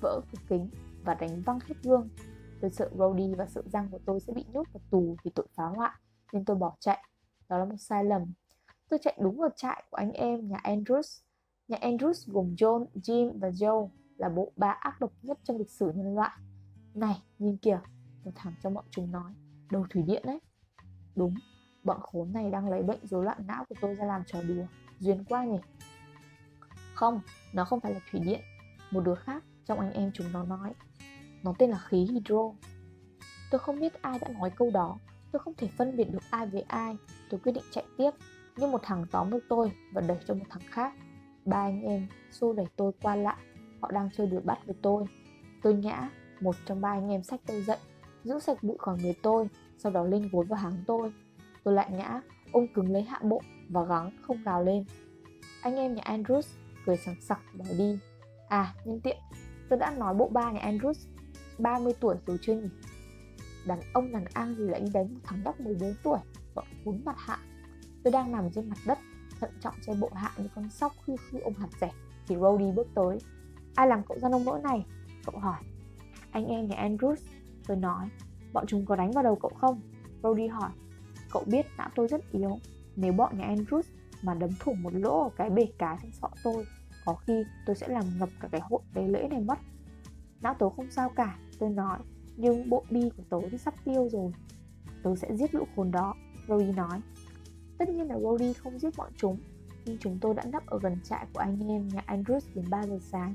Vỡ cửa kính và đánh văng hết gương. Tôi sợ Brody và sợ răng của tôi sẽ bị nhốt vào tù vì tội phá hoại nên tôi bỏ chạy. Đó là một sai lầm. Tôi chạy đúng vào trại của anh em nhà Andrews. Nhà Andrews gồm John, Jim và Joe là bộ ba ác độc nhất trong lịch sử nhân loại. Này, nhìn kìa, một thằng trong bọn chúng nói, đầu thủy điện đấy. Đúng, bọn khốn này đang lấy bệnh rối loạn não của tôi ra làm trò đùa. Duyên quá nhỉ? Không, nó không phải là thủy điện. Một đứa khác trong anh em chúng nó nói nó tên là khí hydro Tôi không biết ai đã nói câu đó Tôi không thể phân biệt được ai với ai Tôi quyết định chạy tiếp Nhưng một thằng tóm được tôi và đẩy cho một thằng khác Ba anh em xô đẩy tôi qua lại Họ đang chơi đuổi bắt với tôi. Tôi nhã, Một trong ba anh em sách tôi dậy Giữ sạch bụi khỏi người tôi, Sau đó lên gối vào háng tôi. Tôi lại ngã Ôm cứng lấy hạ bộ Và gắng không gào lên. Anh em nhà Andrews cười sẵn sặc bỏ đi. À nhân tiện, Tôi đã nói bộ ba nhà Andrews 30 tuổi rồi chưa nhỉ? Đàn ông đàn an gì lại đi đánh một thằng nhóc 14 tuổi, Bọn cuốn mặt hạ. Tôi đang nằm trên mặt đất, Thận trọng che bộ hạ như con sóc khi khi ôm hạt rẻ, Thì Rody bước tới. Ai làm cậu ra nông nỗi này? Cậu hỏi Anh em nhà Andrews Tôi nói Bọn chúng có đánh vào đầu cậu không? Rody hỏi Cậu biết não tôi rất yếu Nếu bọn nhà Andrews mà đấm thủng một lỗ ở cái bể cá trong sọ tôi Có khi tôi sẽ làm ngập cả cái hội tế lễ này mất Não tớ không sao cả Tôi nói Nhưng bộ bi của tớ thì sắp tiêu rồi Tớ sẽ giết lũ khốn đó Brody nói Tất nhiên là Rody không giết bọn chúng, nhưng chúng tôi đã nấp ở gần trại của anh em nhà Andrews đến 3 giờ sáng.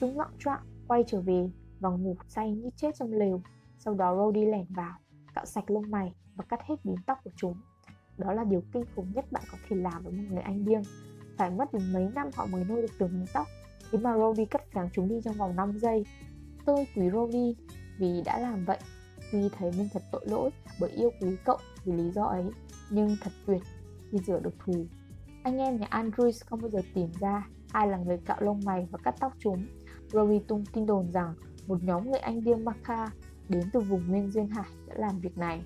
Chúng loạn choạng quay trở về và ngủ say như chết trong lều. Sau đó Rody lẻn vào, cạo sạch lông mày và cắt hết bím tóc của chúng. Đó là điều kinh khủng nhất bạn có thể làm với một người anh điên. Phải mất đến mấy năm họ mới nuôi được từng mái tóc. Thế mà Rody cắt phẳng chúng đi trong vòng 5 giây. Tôi quý Rody vì đã làm vậy. Tuy thấy mình thật tội lỗi bởi yêu quý cậu vì lý do ấy, nhưng thật tuyệt khi rửa được thù. Anh em nhà Andrews không bao giờ tìm ra ai là người cạo lông mày và cắt tóc chúng. Rory tung tin đồn rằng một nhóm người Anh điên Makha đến từ vùng nguyên duyên hải đã làm việc này.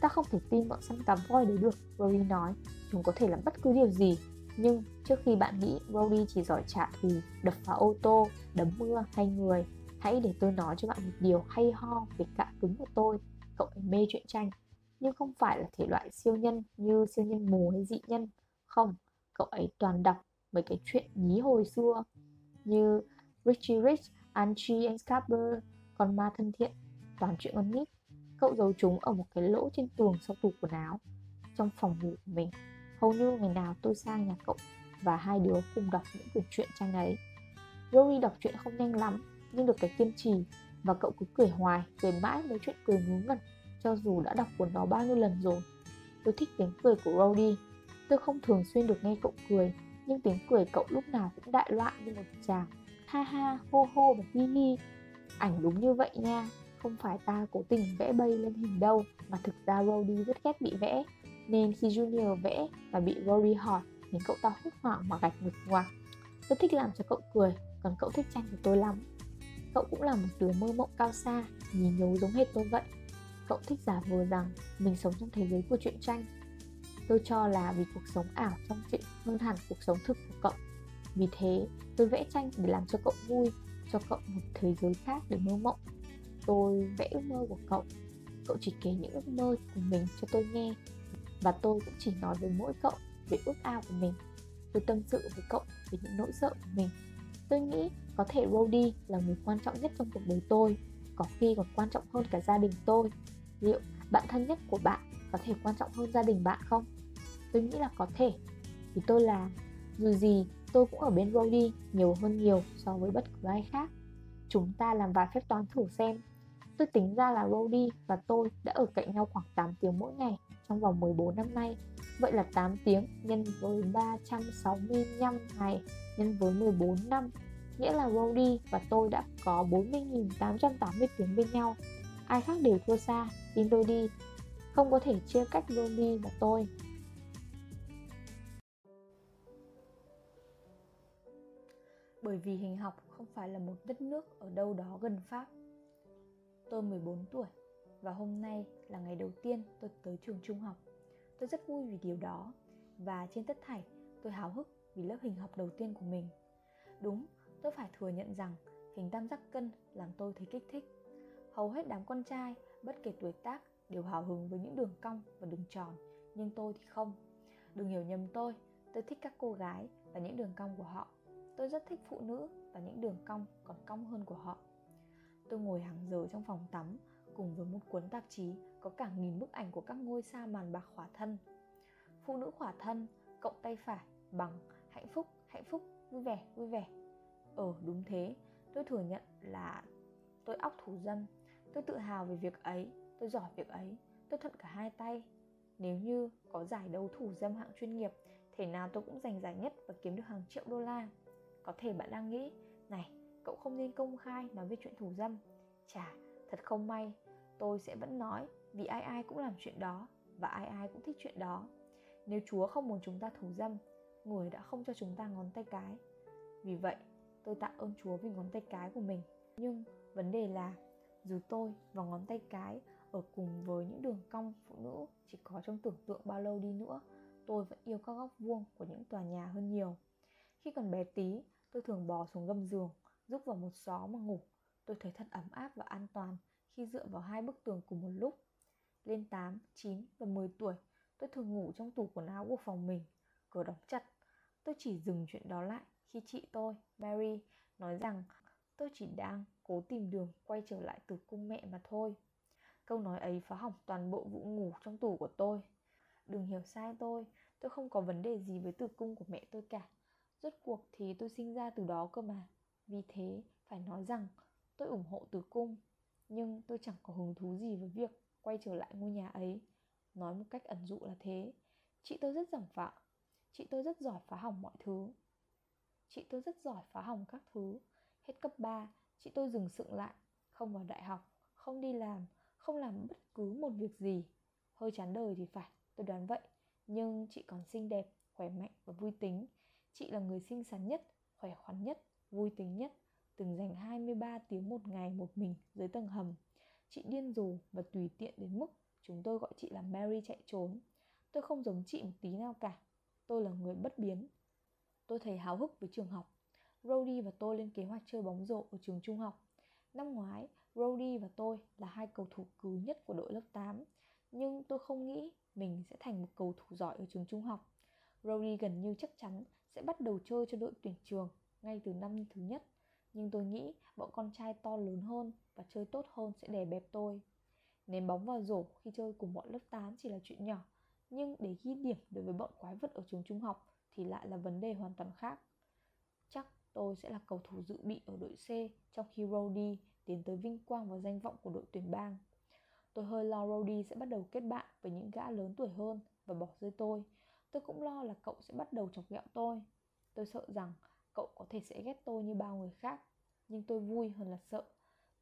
Ta không thể tin bọn săn cá voi đấy được, Rory nói. Chúng có thể làm bất cứ điều gì. Nhưng trước khi bạn nghĩ Rory chỉ giỏi trả thù, đập phá ô tô, đấm mưa hay người, hãy để tôi nói cho bạn một điều hay ho về cả cứng của tôi. Cậu ấy mê truyện tranh, nhưng không phải là thể loại siêu nhân như siêu nhân mù hay dị nhân. Không, cậu ấy toàn đọc mấy cái chuyện nhí hồi xưa như Richie Rich, Angie and Scarborough, con ma thân thiện, toàn chuyện con nít. Cậu giấu chúng ở một cái lỗ trên tường sau tủ quần áo, trong phòng ngủ của mình. Hầu như ngày nào tôi sang nhà cậu và hai đứa cùng đọc những quyển truyện tranh ấy. Rory đọc truyện không nhanh lắm, nhưng được cái kiên trì và cậu cứ cười hoài, cười mãi với chuyện cười ngớ ngẩn, cho dù đã đọc cuốn đó bao nhiêu lần rồi. Tôi thích tiếng cười của Rody. Tôi không thường xuyên được nghe cậu cười, nhưng tiếng cười cậu lúc nào cũng đại loại như một chàng ha ha, hô hô và hi hi. Ảnh đúng như vậy nha, không phải ta cố tình vẽ bay lên hình đâu, mà thực ra Rody rất ghét bị vẽ. Nên khi Junior vẽ và bị Rory hỏi thì cậu ta hốt hoảng mà gạch ngực ngoạc tôi thích làm cho cậu cười, còn cậu thích tranh của tôi lắm. Cậu cũng là một đứa mơ mộng cao xa, nhìn nhố giống hệt tôi vậy. Cậu thích giả vờ rằng mình sống trong thế giới của truyện tranh. Tôi cho là vì cuộc sống ảo trong chuyện hơn hẳn cuộc sống thực của cậu vì thế, tôi vẽ tranh để làm cho cậu vui, cho cậu một thế giới khác để mơ mộng. Tôi vẽ ước mơ của cậu. Cậu chỉ kể những ước mơ của mình cho tôi nghe. Và tôi cũng chỉ nói với mỗi cậu về ước ao của mình. Tôi tâm sự với cậu về những nỗi sợ của mình. Tôi nghĩ có thể Rody là người quan trọng nhất trong cuộc đời tôi. Có khi còn quan trọng hơn cả gia đình tôi. Liệu bạn thân nhất của bạn có thể quan trọng hơn gia đình bạn không? Tôi nghĩ là có thể. Vì tôi là dù gì tôi cũng ở bên Rody nhiều hơn nhiều so với bất cứ ai khác. Chúng ta làm vài phép toán thử xem. Tôi tính ra là Rody và tôi đã ở cạnh nhau khoảng 8 tiếng mỗi ngày trong vòng 14 năm nay. Vậy là 8 tiếng nhân với 365 ngày nhân với 14 năm. Nghĩa là Rody và tôi đã có 40.880 tiếng bên nhau. Ai khác đều thua xa, tin tôi đi. Không có thể chia cách Rody và tôi. Bởi vì hình học không phải là một đất nước ở đâu đó gần Pháp. Tôi 14 tuổi và hôm nay là ngày đầu tiên tôi tới trường trung học. Tôi rất vui vì điều đó và trên tất thảy tôi háo hức vì lớp hình học đầu tiên của mình. Đúng, tôi phải thừa nhận rằng hình tam giác cân làm tôi thấy kích thích. Hầu hết đám con trai, bất kể tuổi tác, đều hào hứng với những đường cong và đường tròn, nhưng tôi thì không. Đừng hiểu nhầm tôi, tôi thích các cô gái và những đường cong của họ Tôi rất thích phụ nữ và những đường cong còn cong hơn của họ. Tôi ngồi hàng giờ trong phòng tắm cùng với một cuốn tạp chí có cả nghìn bức ảnh của các ngôi sao màn bạc khỏa thân. Phụ nữ khỏa thân, cộng tay phải bằng hạnh phúc, hạnh phúc, vui vẻ, vui vẻ. Ờ đúng thế, tôi thừa nhận là tôi óc thủ dâm. Tôi tự hào về việc ấy, tôi giỏi việc ấy, tôi thuận cả hai tay. Nếu như có giải đấu thủ dâm hạng chuyên nghiệp, thể nào tôi cũng giành giải nhất và kiếm được hàng triệu đô la. Có thể bạn đang nghĩ, này, cậu không nên công khai nói về chuyện thủ dâm. Chà, thật không may, tôi sẽ vẫn nói vì ai ai cũng làm chuyện đó và ai ai cũng thích chuyện đó. Nếu Chúa không muốn chúng ta thủ dâm, người đã không cho chúng ta ngón tay cái. Vì vậy, tôi tạ ơn Chúa vì ngón tay cái của mình. Nhưng vấn đề là, dù tôi và ngón tay cái ở cùng với những đường cong phụ nữ chỉ có trong tưởng tượng bao lâu đi nữa, tôi vẫn yêu các góc vuông của những tòa nhà hơn nhiều. Khi còn bé tí, tôi thường bò xuống gầm giường, rúc vào một xó mà ngủ. Tôi thấy thật ấm áp và an toàn khi dựa vào hai bức tường cùng một lúc. Lên 8, 9 và 10 tuổi, tôi thường ngủ trong tủ quần áo của phòng mình, cửa đóng chặt. Tôi chỉ dừng chuyện đó lại khi chị tôi, Mary, nói rằng tôi chỉ đang cố tìm đường quay trở lại từ cung mẹ mà thôi. Câu nói ấy phá hỏng toàn bộ vụ ngủ trong tủ của tôi. Đừng hiểu sai tôi, tôi không có vấn đề gì với tử cung của mẹ tôi cả. Rốt cuộc thì tôi sinh ra từ đó cơ mà. Vì thế, phải nói rằng tôi ủng hộ tử cung. Nhưng tôi chẳng có hứng thú gì với việc quay trở lại ngôi nhà ấy. Nói một cách ẩn dụ là thế. Chị tôi rất giảng phạm Chị tôi rất giỏi phá hỏng mọi thứ. Chị tôi rất giỏi phá hỏng các thứ. Hết cấp 3, chị tôi dừng sượng lại, không vào đại học, không đi làm, không làm bất cứ một việc gì. Hơi chán đời thì phải, tôi đoán vậy. Nhưng chị còn xinh đẹp, khỏe mạnh và vui tính. Chị là người xinh xắn nhất, khỏe khoắn nhất, vui tính nhất, từng dành 23 tiếng một ngày một mình dưới tầng hầm. Chị điên rồ và tùy tiện đến mức chúng tôi gọi chị là Mary chạy trốn. Tôi không giống chị một tí nào cả. Tôi là người bất biến. Tôi thấy háo hức với trường học. Rody và tôi lên kế hoạch chơi bóng rổ ở trường trung học. Năm ngoái, Rody và tôi là hai cầu thủ cứu nhất của đội lớp 8. Nhưng tôi không nghĩ mình sẽ thành một cầu thủ giỏi ở trường trung học. Rory gần như chắc chắn sẽ bắt đầu chơi cho đội tuyển trường ngay từ năm thứ nhất. Nhưng tôi nghĩ bọn con trai to lớn hơn và chơi tốt hơn sẽ đè bẹp tôi. Ném bóng vào rổ khi chơi cùng bọn lớp 8 chỉ là chuyện nhỏ, nhưng để ghi điểm đối với bọn quái vật ở trường trung học thì lại là vấn đề hoàn toàn khác. Chắc tôi sẽ là cầu thủ dự bị ở đội C trong khi Rody tiến tới vinh quang và danh vọng của đội tuyển bang. Tôi hơi lo Rody sẽ bắt đầu kết bạn với những gã lớn tuổi hơn và bỏ rơi tôi. Tôi cũng lo là cậu sẽ bắt đầu chọc ghẹo tôi. Tôi sợ rằng cậu có thể sẽ ghét tôi như bao người khác. Nhưng tôi vui hơn là sợ.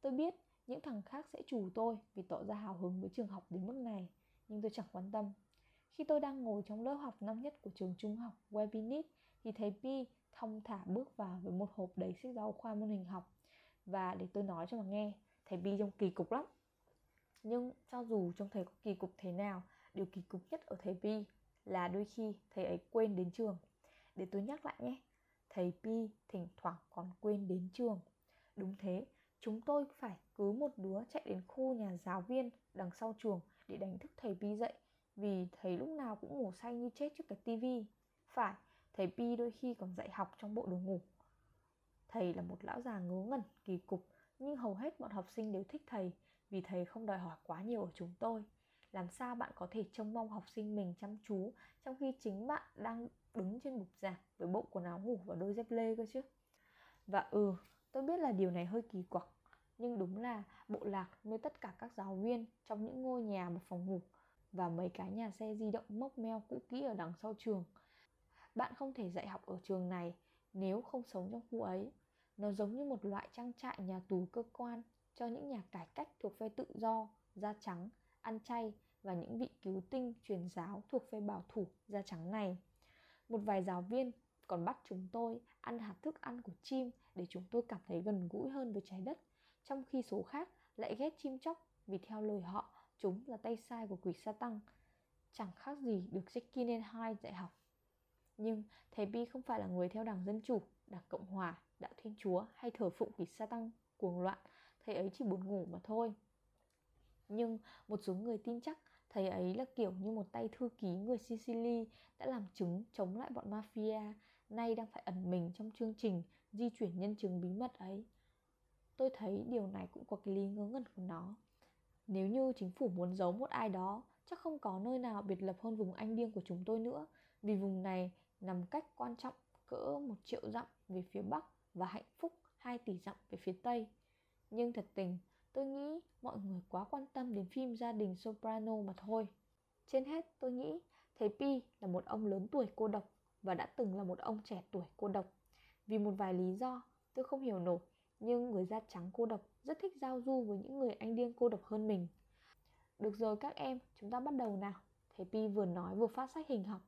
Tôi biết những thằng khác sẽ chủ tôi vì tỏ ra hào hứng với trường học đến mức này. Nhưng tôi chẳng quan tâm. Khi tôi đang ngồi trong lớp học năm nhất của trường trung học Webinit thì thầy Pi thông thả bước vào với một hộp đầy sách giáo khoa môn hình học. Và để tôi nói cho mà nghe, thầy Pi trông kỳ cục lắm nhưng cho dù trông thầy có kỳ cục thế nào điều kỳ cục nhất ở thầy Pi là đôi khi thầy ấy quên đến trường. Để tôi nhắc lại nhé, thầy Pi thỉnh thoảng còn quên đến trường. Đúng thế, chúng tôi phải cứ một đứa chạy đến khu nhà giáo viên đằng sau trường để đánh thức thầy Pi dậy, vì thầy lúc nào cũng ngủ say như chết trước cái tivi phải, thầy Pi đôi khi còn dạy học trong bộ đồ ngủ. Thầy là một lão già ngớ ngẩn, kỳ cục, nhưng hầu hết bọn học sinh đều thích thầy, vì thầy không đòi hỏi quá nhiều ở chúng tôi làm sao bạn có thể trông mong học sinh mình chăm chú trong khi chính bạn đang đứng trên bục giảng với bộ quần áo ngủ và đôi dép lê cơ chứ? Và ừ tôi biết là điều này hơi kỳ quặc nhưng đúng là bộ lạc nuôi tất cả các giáo viên trong những ngôi nhà một phòng ngủ và mấy cái nhà xe di động mốc meo cũ kỹ ở đằng sau trường. Bạn không thể dạy học ở trường này nếu không sống trong khu ấy. Nó giống như một loại trang trại nhà tù cơ quan cho những nhà cải cách thuộc phe tự do, da trắng, ăn chay và những vị cứu tinh truyền giáo thuộc phe bảo thủ da trắng này. Một vài giáo viên còn bắt chúng tôi ăn hạt thức ăn của chim để chúng tôi cảm thấy gần gũi hơn với trái đất, trong khi số khác lại ghét chim chóc vì theo lời họ chúng là tay sai của quỷ sa tăng. Chẳng khác gì được Jekyll Hyde dạy học. Nhưng thầy Bi không phải là người theo đảng Dân Chủ, đảng Cộng Hòa, đạo Thiên Chúa hay thờ phụng quỷ sa tăng cuồng loạn thầy ấy chỉ buồn ngủ mà thôi nhưng một số người tin chắc thầy ấy là kiểu như một tay thư ký người Sicily đã làm chứng chống lại bọn mafia nay đang phải ẩn mình trong chương trình di chuyển nhân chứng bí mật ấy. Tôi thấy điều này cũng có cái lý ngớ ngẩn của nó. Nếu như chính phủ muốn giấu một ai đó chắc không có nơi nào biệt lập hơn vùng anh điên của chúng tôi nữa vì vùng này nằm cách quan trọng cỡ một triệu dặm về phía bắc và hạnh phúc 2 tỷ dặm về phía tây. Nhưng thật tình, tôi nghĩ mọi người quá quan tâm đến phim gia đình soprano mà thôi. Trên hết, tôi nghĩ thầy Pi là một ông lớn tuổi cô độc và đã từng là một ông trẻ tuổi cô độc. Vì một vài lý do, tôi không hiểu nổi, nhưng người da trắng cô độc rất thích giao du với những người anh điên cô độc hơn mình. Được rồi các em, chúng ta bắt đầu nào. Thầy Pi vừa nói vừa phát sách hình học,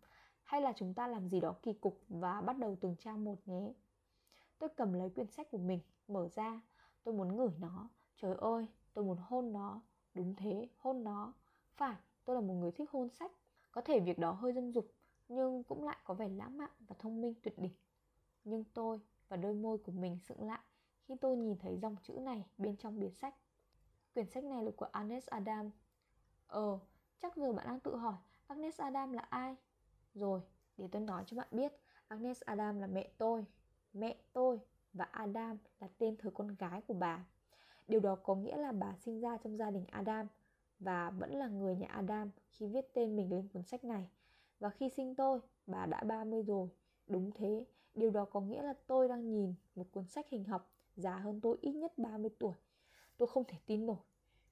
hay là chúng ta làm gì đó kỳ cục và bắt đầu từng trang một nhé. Tôi cầm lấy quyển sách của mình, mở ra Tôi muốn ngửi nó Trời ơi, tôi muốn hôn nó. Đúng thế, hôn nó. Phải, tôi là một người thích hôn sách. Có thể việc đó hơi dâm dục Nhưng cũng lại có vẻ lãng mạn và thông minh tuyệt đỉnh. Nhưng tôi và đôi môi của mình sững lại Khi tôi nhìn thấy dòng chữ này bên trong bìa sách. Quyển sách này là của Agnes Adam. Ờ, chắc giờ bạn đang tự hỏi Agnes Adam là ai? Rồi, để tôi nói cho bạn biết Agnes Adam là mẹ tôi. Mẹ tôi và Adam là tên thời con gái của bà. Điều đó có nghĩa là bà sinh ra trong gia đình Adam và vẫn là người nhà Adam khi viết tên mình lên cuốn sách này.
và khi sinh tôi, bà đã 30 rồi. Đúng thế, điều đó có nghĩa là tôi đang nhìn một cuốn sách hình học già hơn tôi ít nhất 30 tuổi. Tôi không thể tin nổi.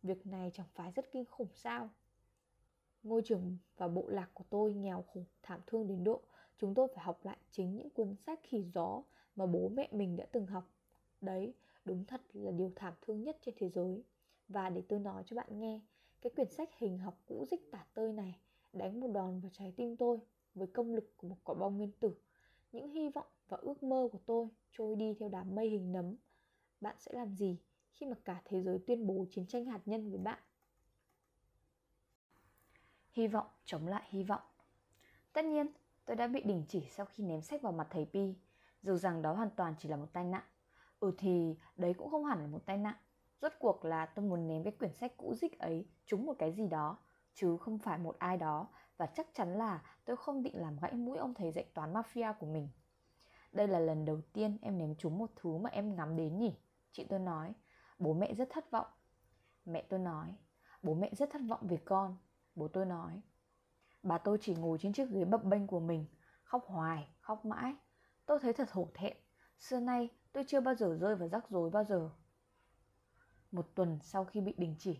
Việc này chẳng phải rất kinh khủng sao? Ngôi trường và bộ lạc của tôi nghèo khổ, thảm thương đến độ chúng tôi phải học lại chính những cuốn sách khỉ gió mà bố mẹ mình đã từng học. Đấy, đúng thật là điều thảm thương nhất trên thế giới. Và để tôi nói cho bạn nghe, cái quyển sách hình học cũ dích tả tơi này đánh một đòn vào trái tim tôi với công lực của một quả bom nguyên tử. Những hy vọng và ước mơ của tôi trôi đi theo đám mây hình nấm. Bạn sẽ làm gì khi mà cả thế giới tuyên bố chiến tranh hạt nhân với bạn?
Hy vọng chống lại hy vọng. Tất nhiên, tôi đã bị đình chỉ sau khi ném sách vào mặt thầy Pi, dù rằng đó hoàn toàn chỉ là một tai nạn. Ừ thì đấy cũng không hẳn là một tai nạn. Rốt cuộc là tôi muốn ném cái quyển sách cũ dích ấy trúng một cái gì đó, chứ không phải một ai đó và chắc chắn là tôi không định làm gãy mũi ông thầy dạy toán mafia của mình. Đây là lần đầu tiên em ném trúng một thứ mà em ngắm đến nhỉ? Chị tôi nói, bố mẹ rất thất vọng. Mẹ tôi nói, bố mẹ rất thất vọng về con. Bố tôi nói, bà tôi chỉ ngồi trên chiếc ghế bập bênh của mình, khóc hoài, khóc mãi. Tôi thấy thật hổ thẹn, xưa nay tôi chưa bao giờ rơi vào rắc rối bao giờ. Một tuần sau khi bị đình chỉ,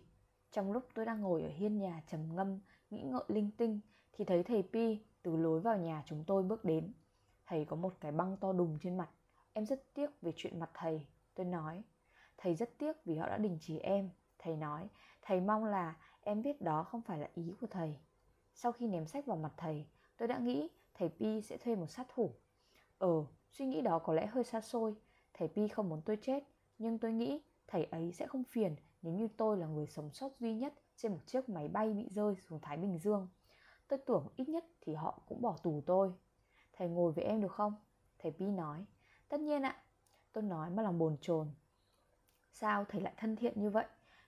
trong lúc tôi đang ngồi ở hiên nhà trầm ngâm, nghĩ ngợi linh tinh, thì thấy thầy Pi từ lối vào nhà chúng tôi bước đến. Thầy có một cái băng to đùng trên mặt. Em rất tiếc về chuyện mặt thầy. Tôi nói, thầy rất tiếc vì họ đã đình chỉ em. Thầy nói, thầy mong là em biết đó không phải là ý của thầy. Sau khi ném sách vào mặt thầy, tôi đã nghĩ thầy Pi sẽ thuê một sát thủ. Ờ, suy nghĩ đó có lẽ hơi xa xôi. Thầy Pi không muốn tôi chết, nhưng tôi nghĩ thầy ấy sẽ không phiền nếu như tôi là người sống sót duy nhất trên một chiếc máy bay bị rơi xuống Thái Bình Dương. Tôi tưởng ít nhất thì họ cũng bỏ tù tôi. Thầy ngồi với em được không? Thầy Pi nói. Tất nhiên ạ. Tôi nói mà lòng bồn chồn. Sao thầy lại thân thiện như vậy?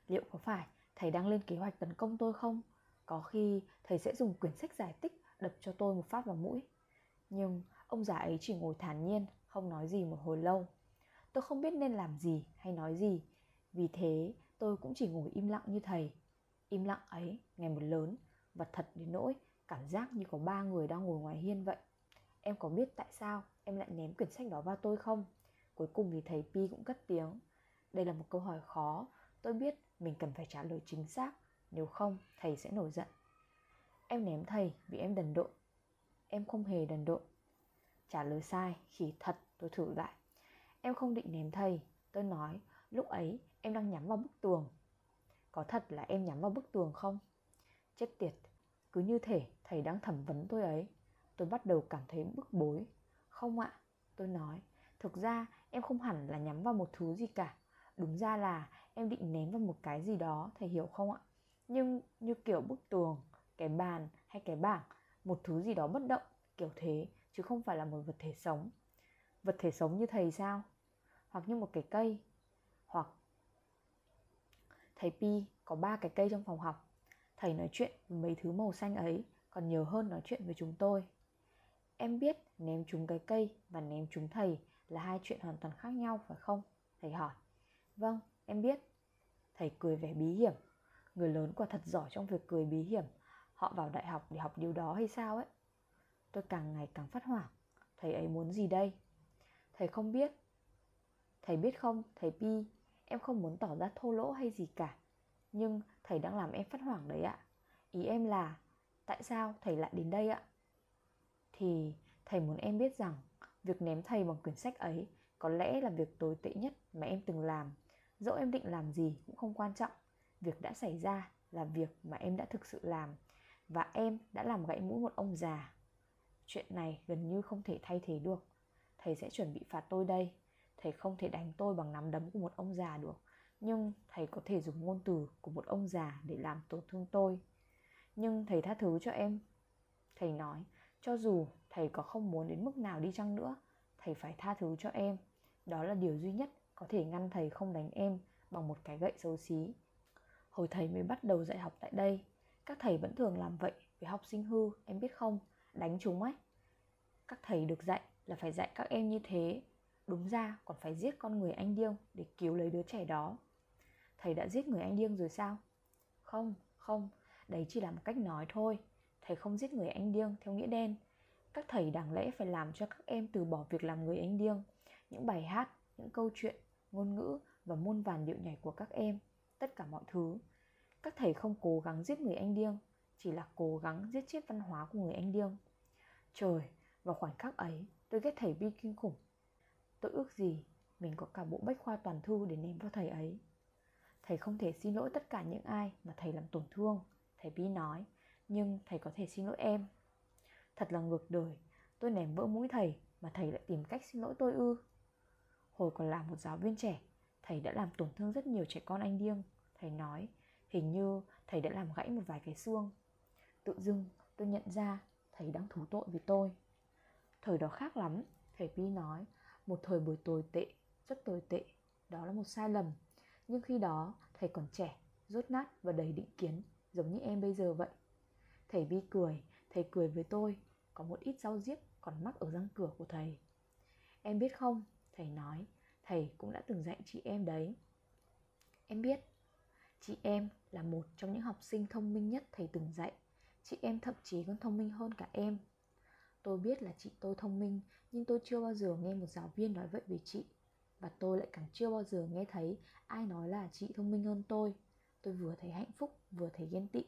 Liệu có phải thầy đang lên kế hoạch tấn công tôi không? Có khi thầy sẽ dùng quyển sách giải tích đập cho tôi một phát vào mũi. Nhưng ông già ấy chỉ ngồi thản nhiên, không nói gì một hồi lâu. Tôi không biết nên làm gì hay nói gì. Vì thế tôi cũng chỉ ngồi im lặng như thầy. Im lặng ấy ngày một lớn và thật đến nỗi cảm giác như có ba người đang ngồi ngoài hiên vậy. Em có biết tại sao em lại ném quyển sách đó vào tôi không? Cuối cùng thì thầy Pi cũng cất tiếng. Đây là một câu hỏi khó, tôi biết mình cần phải trả lời chính xác, nếu không thầy sẽ nổi giận. Em ném thầy vì em đần độn. Em không hề đần độn. Trả lời sai, khỉ thật, tôi thử lại. Em không định ném thầy, tôi nói, lúc ấy em đang nhắm vào bức tường. Có thật là em nhắm vào bức tường không? Chết tiệt, cứ như thể thầy đang thẩm vấn tôi ấy. Tôi bắt đầu cảm thấy bức bối. Không ạ, tôi nói, thực ra em không hẳn là nhắm vào một thứ gì cả. Đúng ra là em định ném vào một cái gì đó, thầy hiểu không ạ? Nhưng như kiểu bức tường, cái bàn hay cái bảng, một thứ gì đó bất động, kiểu thế, chứ không phải là một vật thể sống. Vật thể sống như thầy sao? Hoặc như một cái cây, hoặc thầy Pi có ba cái cây trong phòng học. Thầy nói chuyện với mấy thứ màu xanh ấy còn nhiều hơn nói chuyện với chúng tôi. Em biết ném trúng cái cây và ném trúng thầy là hai chuyện hoàn toàn khác nhau phải không? Thầy hỏi. Vâng, em biết. Thầy cười vẻ bí hiểm. Người lớn quả thật giỏi trong việc cười bí hiểm. Họ vào đại học để học điều đó hay sao ấy? Tôi càng ngày càng phát hoảng. Thầy ấy muốn gì đây? Thầy không biết. Thầy biết không, thầy Pi, em không muốn tỏ ra thô lỗ hay gì cả. Nhưng thầy đang làm em phát hoảng đấy ạ. Ý em là, tại sao thầy lại đến đây ạ? Thì thầy muốn em biết rằng việc ném thầy bằng quyển sách ấy có lẽ là việc tồi tệ nhất mà em từng làm. Dẫu em định làm gì cũng không quan trọng. Việc đã xảy ra là việc mà em đã thực sự làm và em đã làm gãy mũi một ông già. Chuyện này gần như không thể thay thế được. Thầy sẽ chuẩn bị phạt tôi đây. Thầy không thể đánh tôi bằng nắm đấm của một ông già được. Nhưng thầy có thể dùng ngôn từ của một ông già để làm tổn thương tôi. Nhưng thầy tha thứ cho em. Thầy nói, cho dù thầy có không muốn đến mức nào đi chăng nữa, thầy phải tha thứ cho em. Đó là điều duy nhất có thể ngăn thầy không đánh em bằng một cái gậy xấu xí. Hồi thầy mới bắt đầu dạy học tại đây, các thầy vẫn thường làm vậy với học sinh hư, em biết không? Đánh chúng ấy. Các thầy được dạy là phải dạy các em như thế. Đúng ra còn phải giết con người anh điêu để cứu lấy đứa trẻ đó. Thầy đã giết người anh điên rồi sao? Không, không, đấy chỉ là một cách nói thôi. thầy không giết người anh điêng theo nghĩa đen. Các thầy đáng lẽ phải làm cho các em từ bỏ việc làm người anh điêng. Những bài hát, những câu chuyện, ngôn ngữ và muôn vàn điệu nhảy của các em, tất cả mọi thứ. Các thầy không cố gắng giết người anh điêng, chỉ là cố gắng giết chết văn hóa của người anh điêng. Trời, vào khoảnh khắc ấy, tôi ghét thầy bi kinh khủng. Tôi ước gì mình có cả bộ bách khoa toàn thư để ném vào thầy ấy. Thầy không thể xin lỗi tất cả những ai mà thầy làm tổn thương, thầy Bi nói, nhưng thầy có thể xin lỗi em. Thật là ngược đời, tôi ném vỡ mũi thầy mà thầy lại tìm cách xin lỗi tôi ư. Hồi còn là một giáo viên trẻ, thầy đã làm tổn thương rất nhiều trẻ con anh điêng. Thầy nói, hình như thầy đã làm gãy một vài cái xương. Tự dưng tôi nhận ra thầy đang thú tội với tôi. Thời đó khác lắm, thầy Pi nói, một thời buổi tồi tệ, rất tồi tệ. Đó là một sai lầm. Nhưng khi đó, thầy còn trẻ, rốt nát và đầy định kiến, giống như em bây giờ vậy. Thầy Bi cười, thầy cười với tôi, có một ít rau diếp còn mắc ở răng cửa của thầy. Em biết không, thầy nói, thầy cũng đã từng dạy chị em đấy. Em biết, chị em là một trong những học sinh thông minh nhất thầy từng dạy. Chị em thậm chí còn thông minh hơn cả em Tôi biết là chị tôi thông minh Nhưng tôi chưa bao giờ nghe một giáo viên nói vậy về chị. Và tôi lại càng chưa bao giờ nghe thấy ai nói là chị thông minh hơn tôi. Tôi vừa thấy hạnh phúc vừa thấy ghen tị.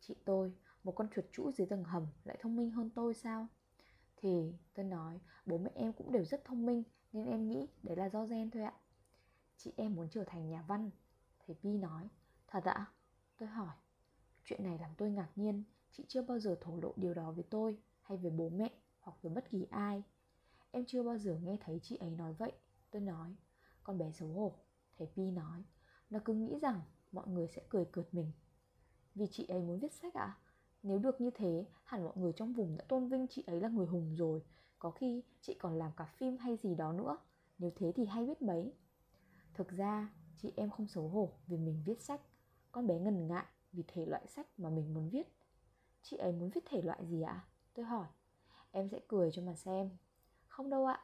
Chị tôi, một con chuột chũ dưới tầng hầm lại thông minh hơn tôi sao? Thì tôi nói bố mẹ em cũng đều rất thông minh Nên em nghĩ đấy là do gen thôi ạ. Chị em muốn trở thành nhà văn. Thầy Pi nói Thật ạ? Tôi hỏi Chuyện này làm tôi ngạc nhiên Chị chưa bao giờ thổ lộ điều đó với tôi hay với bố mẹ hoặc với bất kỳ ai. Em chưa bao giờ nghe thấy chị ấy nói vậy. Tôi nói, con bé xấu hổ. Thầy Pi nói, nó cứ nghĩ rằng mọi người sẽ cười cợt mình. Vì chị ấy muốn viết sách ạ? À? Nếu được như thế, hẳn mọi người trong vùng đã tôn vinh chị ấy là người hùng rồi. Có khi chị còn làm cả phim hay gì đó nữa. Nếu thế thì hay biết mấy. Thực ra, chị em không xấu hổ vì mình viết sách. Con bé ngần ngại vì thể loại sách mà mình muốn viết. Chị ấy muốn viết thể loại gì ạ? À? Tôi hỏi. Em sẽ cười cho mà xem. Không đâu ạ.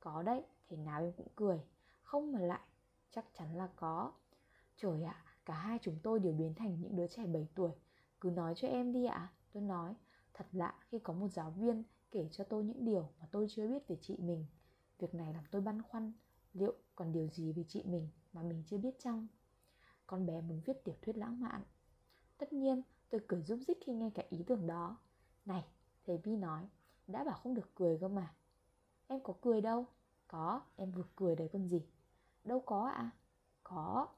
Có đấy, thế nào em cũng cười. Không mà lại, chắc chắn là có. Trời ạ, cả hai chúng tôi đều biến thành những đứa trẻ 7 tuổi. Cứ nói cho em đi ạ. Tôi nói, thật lạ khi có một giáo viên kể cho tôi những điều mà tôi chưa biết về chị mình. Việc này làm tôi băn khoăn Liệu còn điều gì về chị mình mà mình chưa biết chăng? Con bé muốn viết tiểu thuyết lãng mạn. Tất nhiên tôi cười giúp dích khi nghe cái ý tưởng đó. Này Thầy Bi nói Đã bảo không được cười cơ mà. Em có cười đâu. Có, em vừa cười đấy còn gì. Đâu có ạ. À? Có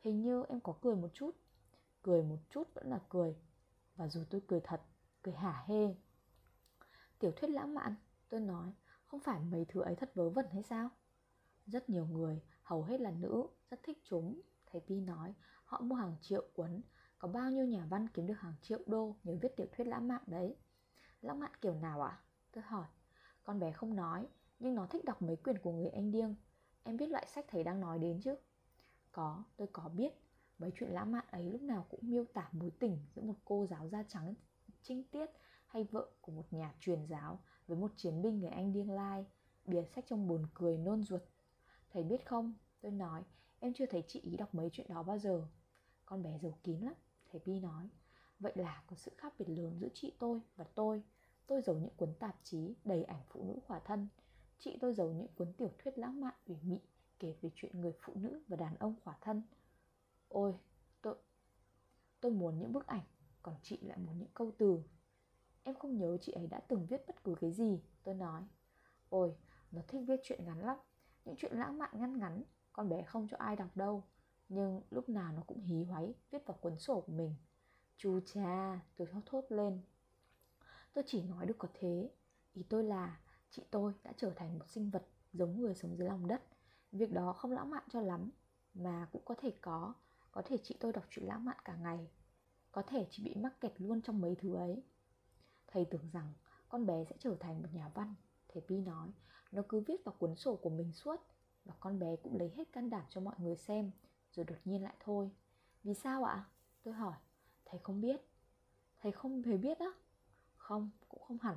Hình như em có cười một chút. Cười một chút vẫn là cười Và dù tôi cười thật, cười hả hê. Tiểu thuyết lãng mạn Tôi nói, không phải mấy thứ ấy thật vớ vẩn hay sao? Rất nhiều người, hầu hết là nữ, rất thích chúng. Thầy Pi nói, họ mua hàng triệu cuốn Có bao nhiêu nhà văn kiếm được hàng triệu đô nhờ viết tiểu thuyết lãng mạn đấy? Lãng mạn kiểu nào ạ? À? Tôi hỏi Con bé không nói Nhưng nó thích đọc mấy quyển của người anh điêng Em biết loại sách thầy đang nói đến chứ? Có, tôi có biết Mấy chuyện lãng mạn ấy lúc nào cũng miêu tả mối tình giữa một cô giáo da trắng trinh tiết hay vợ của một nhà truyền giáo với một chiến binh người Anh điêng lai, bìa sách trong buồn cười nôn ruột. Thầy biết không, tôi nói, em chưa thấy chị ý đọc mấy chuyện đó bao giờ. Con bé giấu kín lắm, thầy Pi nói. Vậy là có sự khác biệt lớn giữa chị tôi và tôi. Tôi giấu những cuốn tạp chí đầy ảnh phụ nữ khỏa thân. Chị tôi giấu những cuốn tiểu thuyết lãng mạn ủy mị kể về chuyện người phụ nữ và đàn ông khỏa thân. Ôi, tôi tôi muốn những bức ảnh, còn chị lại muốn những câu từ. Em không nhớ chị ấy đã từng viết bất cứ cái gì, tôi nói. Ôi, nó thích viết chuyện ngắn lắm, những chuyện lãng mạn ngắn ngắn, con bé không cho ai đọc đâu. Nhưng lúc nào nó cũng hí hoáy viết vào cuốn sổ của mình. Chú cha, tôi thốt thốt lên Tôi chỉ nói được có thế. Ý tôi là, chị tôi đã trở thành một sinh vật giống người sống dưới lòng đất. Việc đó không lãng mạn cho lắm, Mà cũng có thể có. Có thể chị tôi đọc chuyện lãng mạn cả ngày. Có thể chị bị mắc kẹt luôn trong mấy thứ ấy. Thầy tưởng rằng con bé sẽ trở thành một nhà văn. Thầy Pi nói, Nó cứ viết vào cuốn sổ của mình suốt, Và con bé cũng lấy hết can đảm cho mọi người xem, Rồi đột nhiên lại thôi. Vì sao ạ? Tôi hỏi. Thầy không biết. Thầy không hề biết á. Không, cũng không hẳn.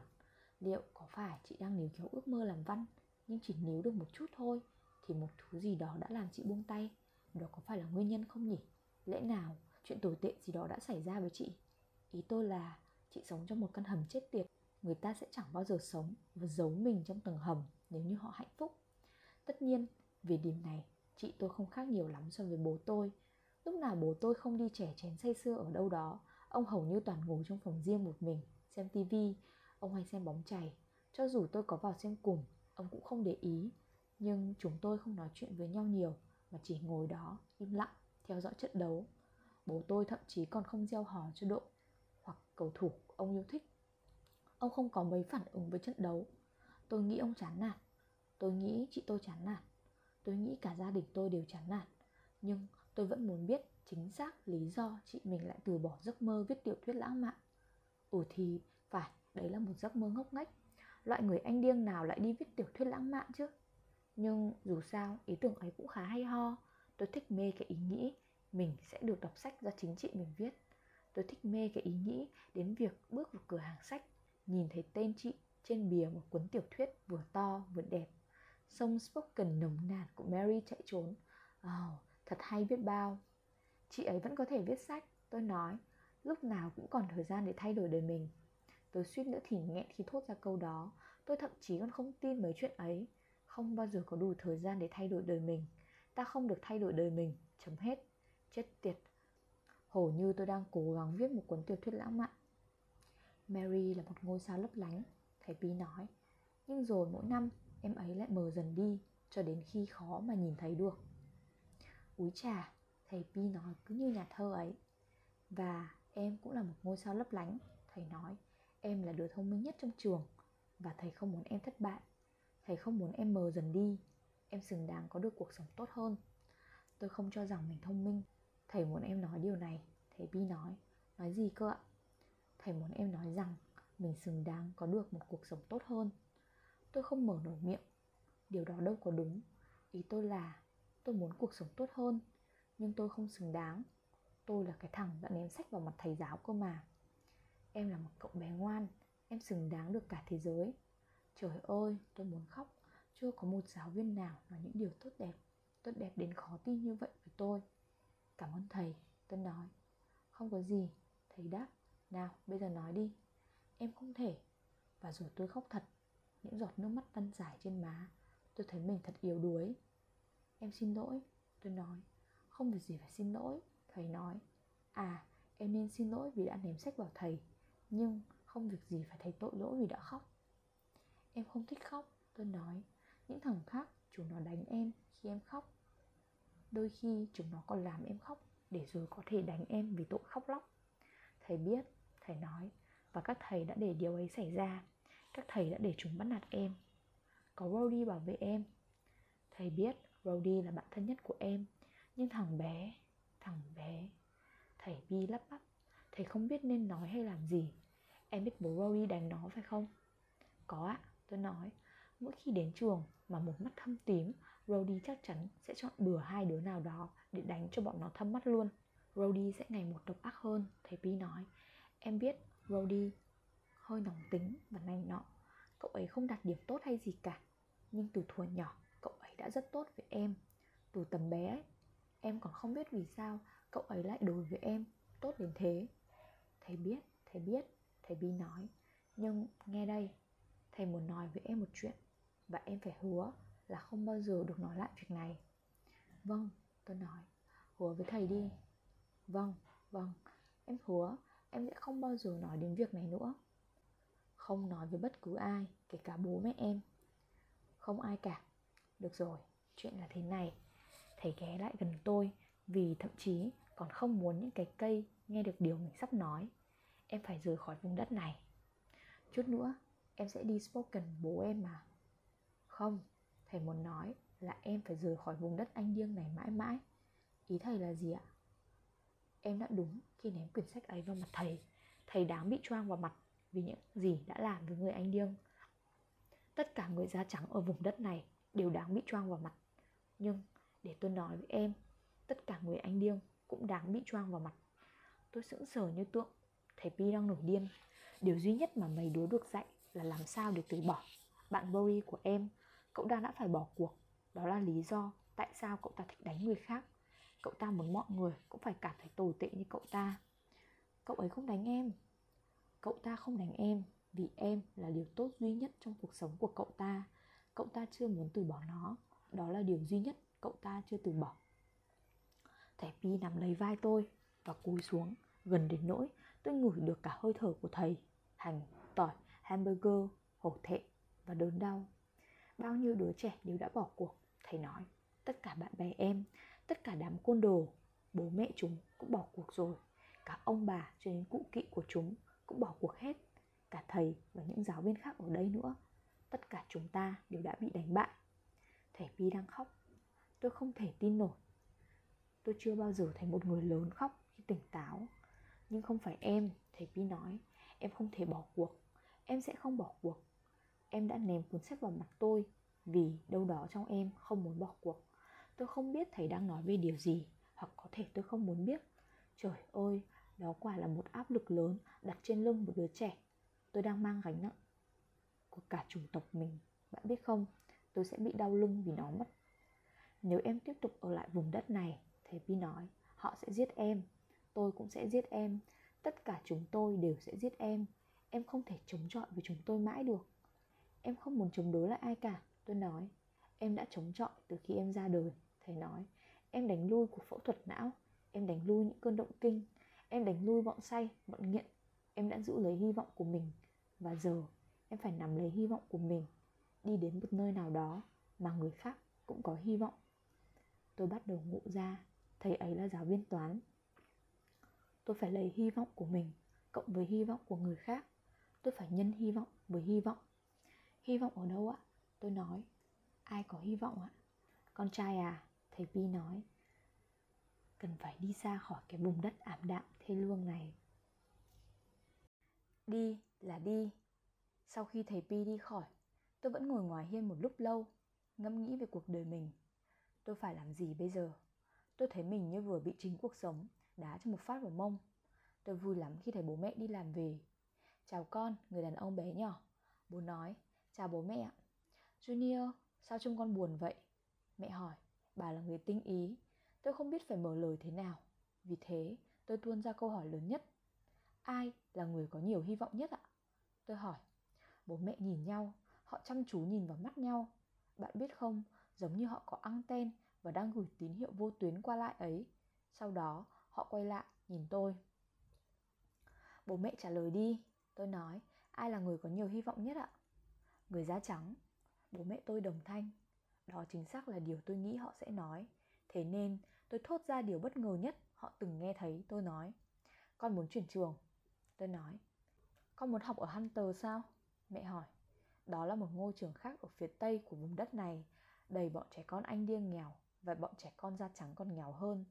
Liệu có phải chị đang níu kéo ước mơ làm văn Nhưng chỉ níu được một chút thôi Thì một thứ gì đó đã làm chị buông tay? Đó có phải là nguyên nhân không nhỉ? Lẽ nào chuyện tồi tệ gì đó đã xảy ra với chị? Ý tôi là chị sống trong một căn hầm chết tiệt người ta sẽ chẳng bao giờ sống và giấu mình trong tầng hầm nếu như họ hạnh phúc. Tất nhiên về điểm này chị tôi không khác nhiều lắm so với bố tôi. Lúc nào bố tôi không đi trẻ chén say sưa ở đâu đó ông hầu như toàn ngủ trong phòng riêng một mình xem tivi ông hay xem bóng chày. Cho dù tôi có vào xem cùng, ông cũng không để ý. Nhưng chúng tôi không nói chuyện với nhau nhiều, mà chỉ ngồi đó im lặng, theo dõi trận đấu. Bố tôi thậm chí còn không gieo hò cho đội hoặc cầu thủ ông yêu thích. Ông không có mấy phản ứng với trận đấu. Tôi nghĩ ông chán nản. Tôi nghĩ chị tôi chán nản. Tôi nghĩ cả gia đình tôi đều chán nản. Nhưng tôi vẫn muốn biết chính xác lý do chị mình lại từ bỏ giấc mơ viết tiểu thuyết lãng mạn ừ thì phải đấy là một giấc mơ ngốc nghếch. Loại người anh điên nào lại đi viết tiểu thuyết lãng mạn chứ? Nhưng dù sao ý tưởng ấy cũng khá hay ho. Tôi thích mê cái ý nghĩ mình sẽ được đọc sách do chính chị mình viết. Tôi thích mê cái ý nghĩ đến việc bước vào cửa hàng sách nhìn thấy tên chị trên bìa một cuốn tiểu thuyết vừa to vừa đẹp. Sông spoken nồng nàn của mary chạy trốn. Oh, thật hay biết bao. Chị ấy vẫn có thể viết sách tôi nói lúc nào cũng còn thời gian để thay đổi đời mình. Tôi suýt nữa thì nghẹn khi thốt ra câu đó. Tôi thậm chí còn không tin mấy chuyện ấy. Không bao giờ có đủ thời gian để thay đổi đời mình. Ta không được thay đổi đời mình. Chấm hết. Chết tiệt. Hổ như tôi đang cố gắng viết một cuốn tiểu thuyết lãng mạn. Mary là một ngôi sao lấp lánh, thầy pi nói. Nhưng rồi mỗi năm, em ấy lại mờ dần đi, cho đến khi khó mà nhìn thấy được. Úi trà thầy pi nói cứ như nhà thơ ấy. Và em cũng là một ngôi sao lấp lánh, thầy nói. Em là đứa thông minh nhất trong trường, và thầy không muốn em thất bại. Thầy không muốn em mờ dần đi. Em xứng đáng có được cuộc sống tốt hơn. Tôi không cho rằng mình thông minh. Thầy muốn em nói điều này, thầy bi nói. Nói gì cơ ạ? Thầy muốn em nói rằng mình xứng đáng có được một cuộc sống tốt hơn. Tôi không mở nổi miệng. Điều đó đâu có đúng. Ý tôi là tôi muốn cuộc sống tốt hơn, nhưng tôi không xứng đáng tôi là cái thằng đã ném sách vào mặt thầy giáo cơ mà. Em là một cậu bé ngoan, em xứng đáng được cả thế giới. Trời ơi, tôi muốn khóc. Chưa có một giáo viên nào nói những điều tốt đẹp tốt đẹp đến khó tin như vậy với tôi. Cảm ơn thầy, tôi nói. Không có gì. Thầy đáp. Nào, bây giờ nói đi. Em không thể. Và rồi tôi khóc thật. Những giọt nước mắt lăn dài trên má. Tôi thấy mình thật yếu đuối. Em xin lỗi, tôi nói. Không việc gì phải xin lỗi thầy nói à em nên xin lỗi vì đã ném sách vào thầy, nhưng không việc gì phải thấy tội lỗi vì đã khóc. Em không thích khóc tôi nói. Những thằng khác, chúng nó đánh em khi em khóc. Đôi khi chúng nó còn làm em khóc để rồi có thể đánh em vì tội khóc lóc. Thầy biết, thầy nói, và các thầy đã để điều ấy xảy ra. Các thầy đã để chúng bắt nạt em. Có Rody bảo vệ em. Thầy biết Rody là bạn thân nhất của em, nhưng thằng bé thằng bé. Thầy bi lắp bắp. Thầy không biết nên nói hay làm gì. Em biết bố Rory đánh nó phải không? Có ạ tôi nói. Mỗi khi đến trường mà một mắt thâm tím Rody chắc chắn sẽ chọn bừa hai đứa nào đó để đánh cho bọn nó thâm mắt luôn. Rody sẽ ngày một độc ác hơn thầy Pi nói. Em biết Rody hơi nóng tính và nành nọ. Cậu ấy không đạt điểm tốt hay gì cả. Nhưng từ thuở nhỏ cậu ấy đã rất tốt với em. Từ tầm bé ấy, em còn không biết vì sao cậu ấy lại đối với em tốt đến thế. Thầy biết thầy biết, thầy bi nói. Nhưng nghe đây, thầy muốn nói với em một chuyện và em phải hứa là không bao giờ được nói lại việc này. Vâng tôi nói. Hứa với thầy đi. Vâng vâng. Em hứa em sẽ không bao giờ nói đến việc này nữa. Không nói với bất cứ ai, kể cả bố mẹ em. Không ai cả. Được rồi, chuyện là thế này thầy ghé lại gần tôi vì thậm chí còn không muốn những cái cây nghe được điều mình sắp nói. Em phải rời khỏi vùng đất này. Chút nữa, em sẽ đi spoken bố em mà. Không, thầy muốn nói là em phải rời khỏi vùng đất anh điêng này mãi mãi. Ý thầy là gì ạ? Em đã đúng khi ném quyển sách ấy vào mặt thầy. Thầy đáng bị choang vào mặt vì những gì đã làm với người anh điêng. Tất cả người da trắng ở vùng đất này đều đáng bị choang vào mặt. Nhưng để tôi nói với em, tất cả người anh điêng cũng đáng bị choang vào mặt. Tôi sững sờ như tượng thầy pi đang nổi điên. Điều duy nhất mà mấy đứa được dạy là làm sao để từ bỏ. Bạn Bory của em, cậu ta đã phải bỏ cuộc. Đó là lý do tại sao cậu ta thích đánh người khác. Cậu ta muốn mọi người cũng phải cảm thấy tồi tệ như cậu ta. Cậu ấy không đánh em. Cậu ta không đánh em vì em là điều tốt duy nhất trong cuộc sống của cậu ta. Cậu ta chưa muốn từ bỏ nó. Đó là điều duy nhất cậu ta chưa từ bỏ. Thầy Pi nằm lấy vai tôi và cúi xuống gần đến nỗi tôi ngửi được cả hơi thở của thầy hành, tỏi, hamburger, hổ thẹn và đớn đau. Bao nhiêu đứa trẻ đều đã bỏ cuộc thầy nói. Tất cả bạn bè em tất cả đám côn đồ bố mẹ chúng cũng bỏ cuộc rồi. Cả ông bà cho đến cụ kỵ của chúng cũng bỏ cuộc hết. Cả thầy và những giáo viên khác ở đây nữa tất cả chúng ta đều đã bị đánh bại. Thầy pi đang khóc tôi không thể tin nổi. Tôi chưa bao giờ thấy một người lớn khóc khi tỉnh táo. Nhưng không phải em, thầy pi nói, em không thể bỏ cuộc. Em sẽ không bỏ cuộc. Em đã ném cuốn sách vào mặt tôi vì đâu đó trong em không muốn bỏ cuộc. Tôi không biết thầy đang nói về điều gì, hoặc có thể tôi không muốn biết. Trời ơi, đó quả là một áp lực lớn đặt trên lưng một đứa trẻ. Tôi đang mang gánh nặng của cả chủng tộc mình. Bạn biết không, tôi sẽ bị đau lưng vì nó mất nếu em tiếp tục ở lại vùng đất này, thầy Pi nói, họ sẽ giết em. Tôi cũng sẽ giết em. Tất cả chúng tôi đều sẽ giết em. Em không thể chống chọi với chúng tôi mãi được. Em không muốn chống đối lại ai cả, tôi nói. Em đã chống chọi từ khi em ra đời, thầy nói. Em đánh lui cuộc phẫu thuật não. Em đánh lui những cơn động kinh. Em đánh lui bọn say, bọn nghiện. Em đã giữ lấy hy vọng của mình. Và giờ, em phải nắm lấy hy vọng của mình. Đi đến một nơi nào đó mà người khác cũng có hy vọng tôi bắt đầu ngộ ra, thầy ấy là giáo viên toán. Tôi phải lấy hy vọng của mình cộng với hy vọng của người khác. Tôi phải nhân hy vọng với hy vọng. Hy vọng ở đâu ạ? Tôi nói, ai có hy vọng ạ? Con trai à thầy pi nói. Cần phải đi xa khỏi cái vùng đất ảm đạm thê lương này. Đi là đi. Sau khi thầy pi đi khỏi, tôi vẫn ngồi ngoài hiên một lúc lâu, ngẫm nghĩ về cuộc đời mình tôi phải làm gì bây giờ? Tôi thấy mình như vừa bị chính cuộc sống đá cho một phát vào mông. Tôi vui lắm khi thấy bố mẹ đi làm về. Chào con, người đàn ông bé nhỏ. Bố nói, chào bố mẹ ạ. Junior, sao trông con buồn vậy? Mẹ hỏi, bà là người tinh ý. Tôi không biết phải mở lời thế nào. Vì thế, tôi tuôn ra câu hỏi lớn nhất. Ai là người có nhiều hy vọng nhất ạ? Tôi hỏi, bố mẹ nhìn nhau, họ chăm chú nhìn vào mắt nhau. Bạn biết không giống như họ có anten và đang gửi tín hiệu vô tuyến qua lại ấy. Sau đó, họ quay lại, nhìn tôi. Bố mẹ trả lời đi. Tôi nói, ai là người có nhiều hy vọng nhất ạ? Người da trắng. Bố mẹ tôi đồng thanh. Đó chính xác là điều tôi nghĩ họ sẽ nói. Thế nên, tôi thốt ra điều bất ngờ nhất họ từng nghe thấy. Tôi nói, con muốn chuyển trường. Tôi nói, con muốn học ở hunter sao? Mẹ hỏi, đó là một ngôi trường khác ở phía tây của vùng đất này đầy bọn trẻ con anh điên nghèo và bọn trẻ con da trắng còn nghèo hơn.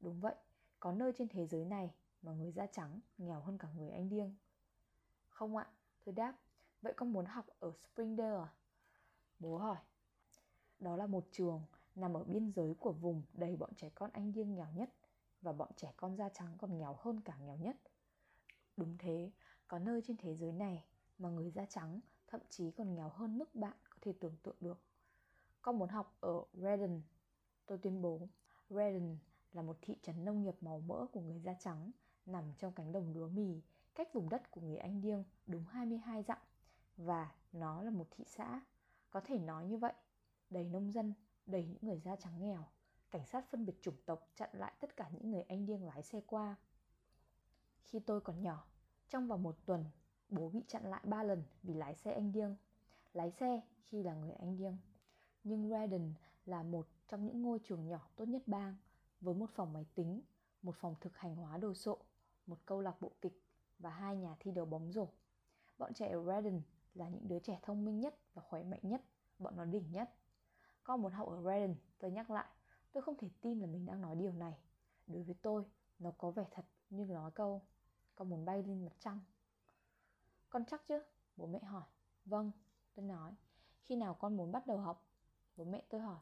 Đúng vậy, có nơi trên thế giới này mà người da trắng nghèo hơn cả người anh điên. Không ạ tôi đáp, vậy con muốn học ở springdale à? Bố hỏi. Đó là một trường nằm ở biên giới của vùng đầy bọn trẻ con anh điên nghèo nhất và bọn trẻ con da trắng còn nghèo hơn cả nghèo nhất. Đúng thế, có nơi trên thế giới này mà người da trắng thậm chí còn nghèo hơn mức bạn có thể tưởng tượng được con muốn học ở redden tôi tuyên bố redden là một thị trấn nông nghiệp màu mỡ của người da trắng nằm trong cánh đồng lúa mì cách vùng đất của người Anh Điêng đúng 22 dặm và nó là một thị xã, có thể nói như vậy, đầy nông dân, đầy những người da trắng nghèo. Cảnh sát phân biệt chủng tộc chặn lại tất cả những người Anh Điêng lái xe qua. Khi tôi còn nhỏ, trong vòng một tuần, bố bị chặn lại ba lần vì lái xe Anh Điêng. Lái xe khi là người Anh Điêng. Nhưng Redden là một trong những ngôi trường nhỏ tốt nhất bang, với một phòng máy tính, một phòng thực hành hóa đồ sộ, một câu lạc bộ kịch và hai nhà thi đấu bóng rổ. Bọn trẻ ở Redden là những đứa trẻ thông minh nhất và khỏe mạnh nhất, bọn nó đỉnh nhất. Con muốn học ở Redden, tôi nhắc lại, tôi không thể tin là mình đang nói điều này. Đối với tôi, nó có vẻ thật như nói câu, con muốn bay lên mặt trăng. Con chắc chứ? Bố mẹ hỏi. Vâng, tôi nói. Khi nào con muốn bắt đầu học? Bố mẹ tôi hỏi.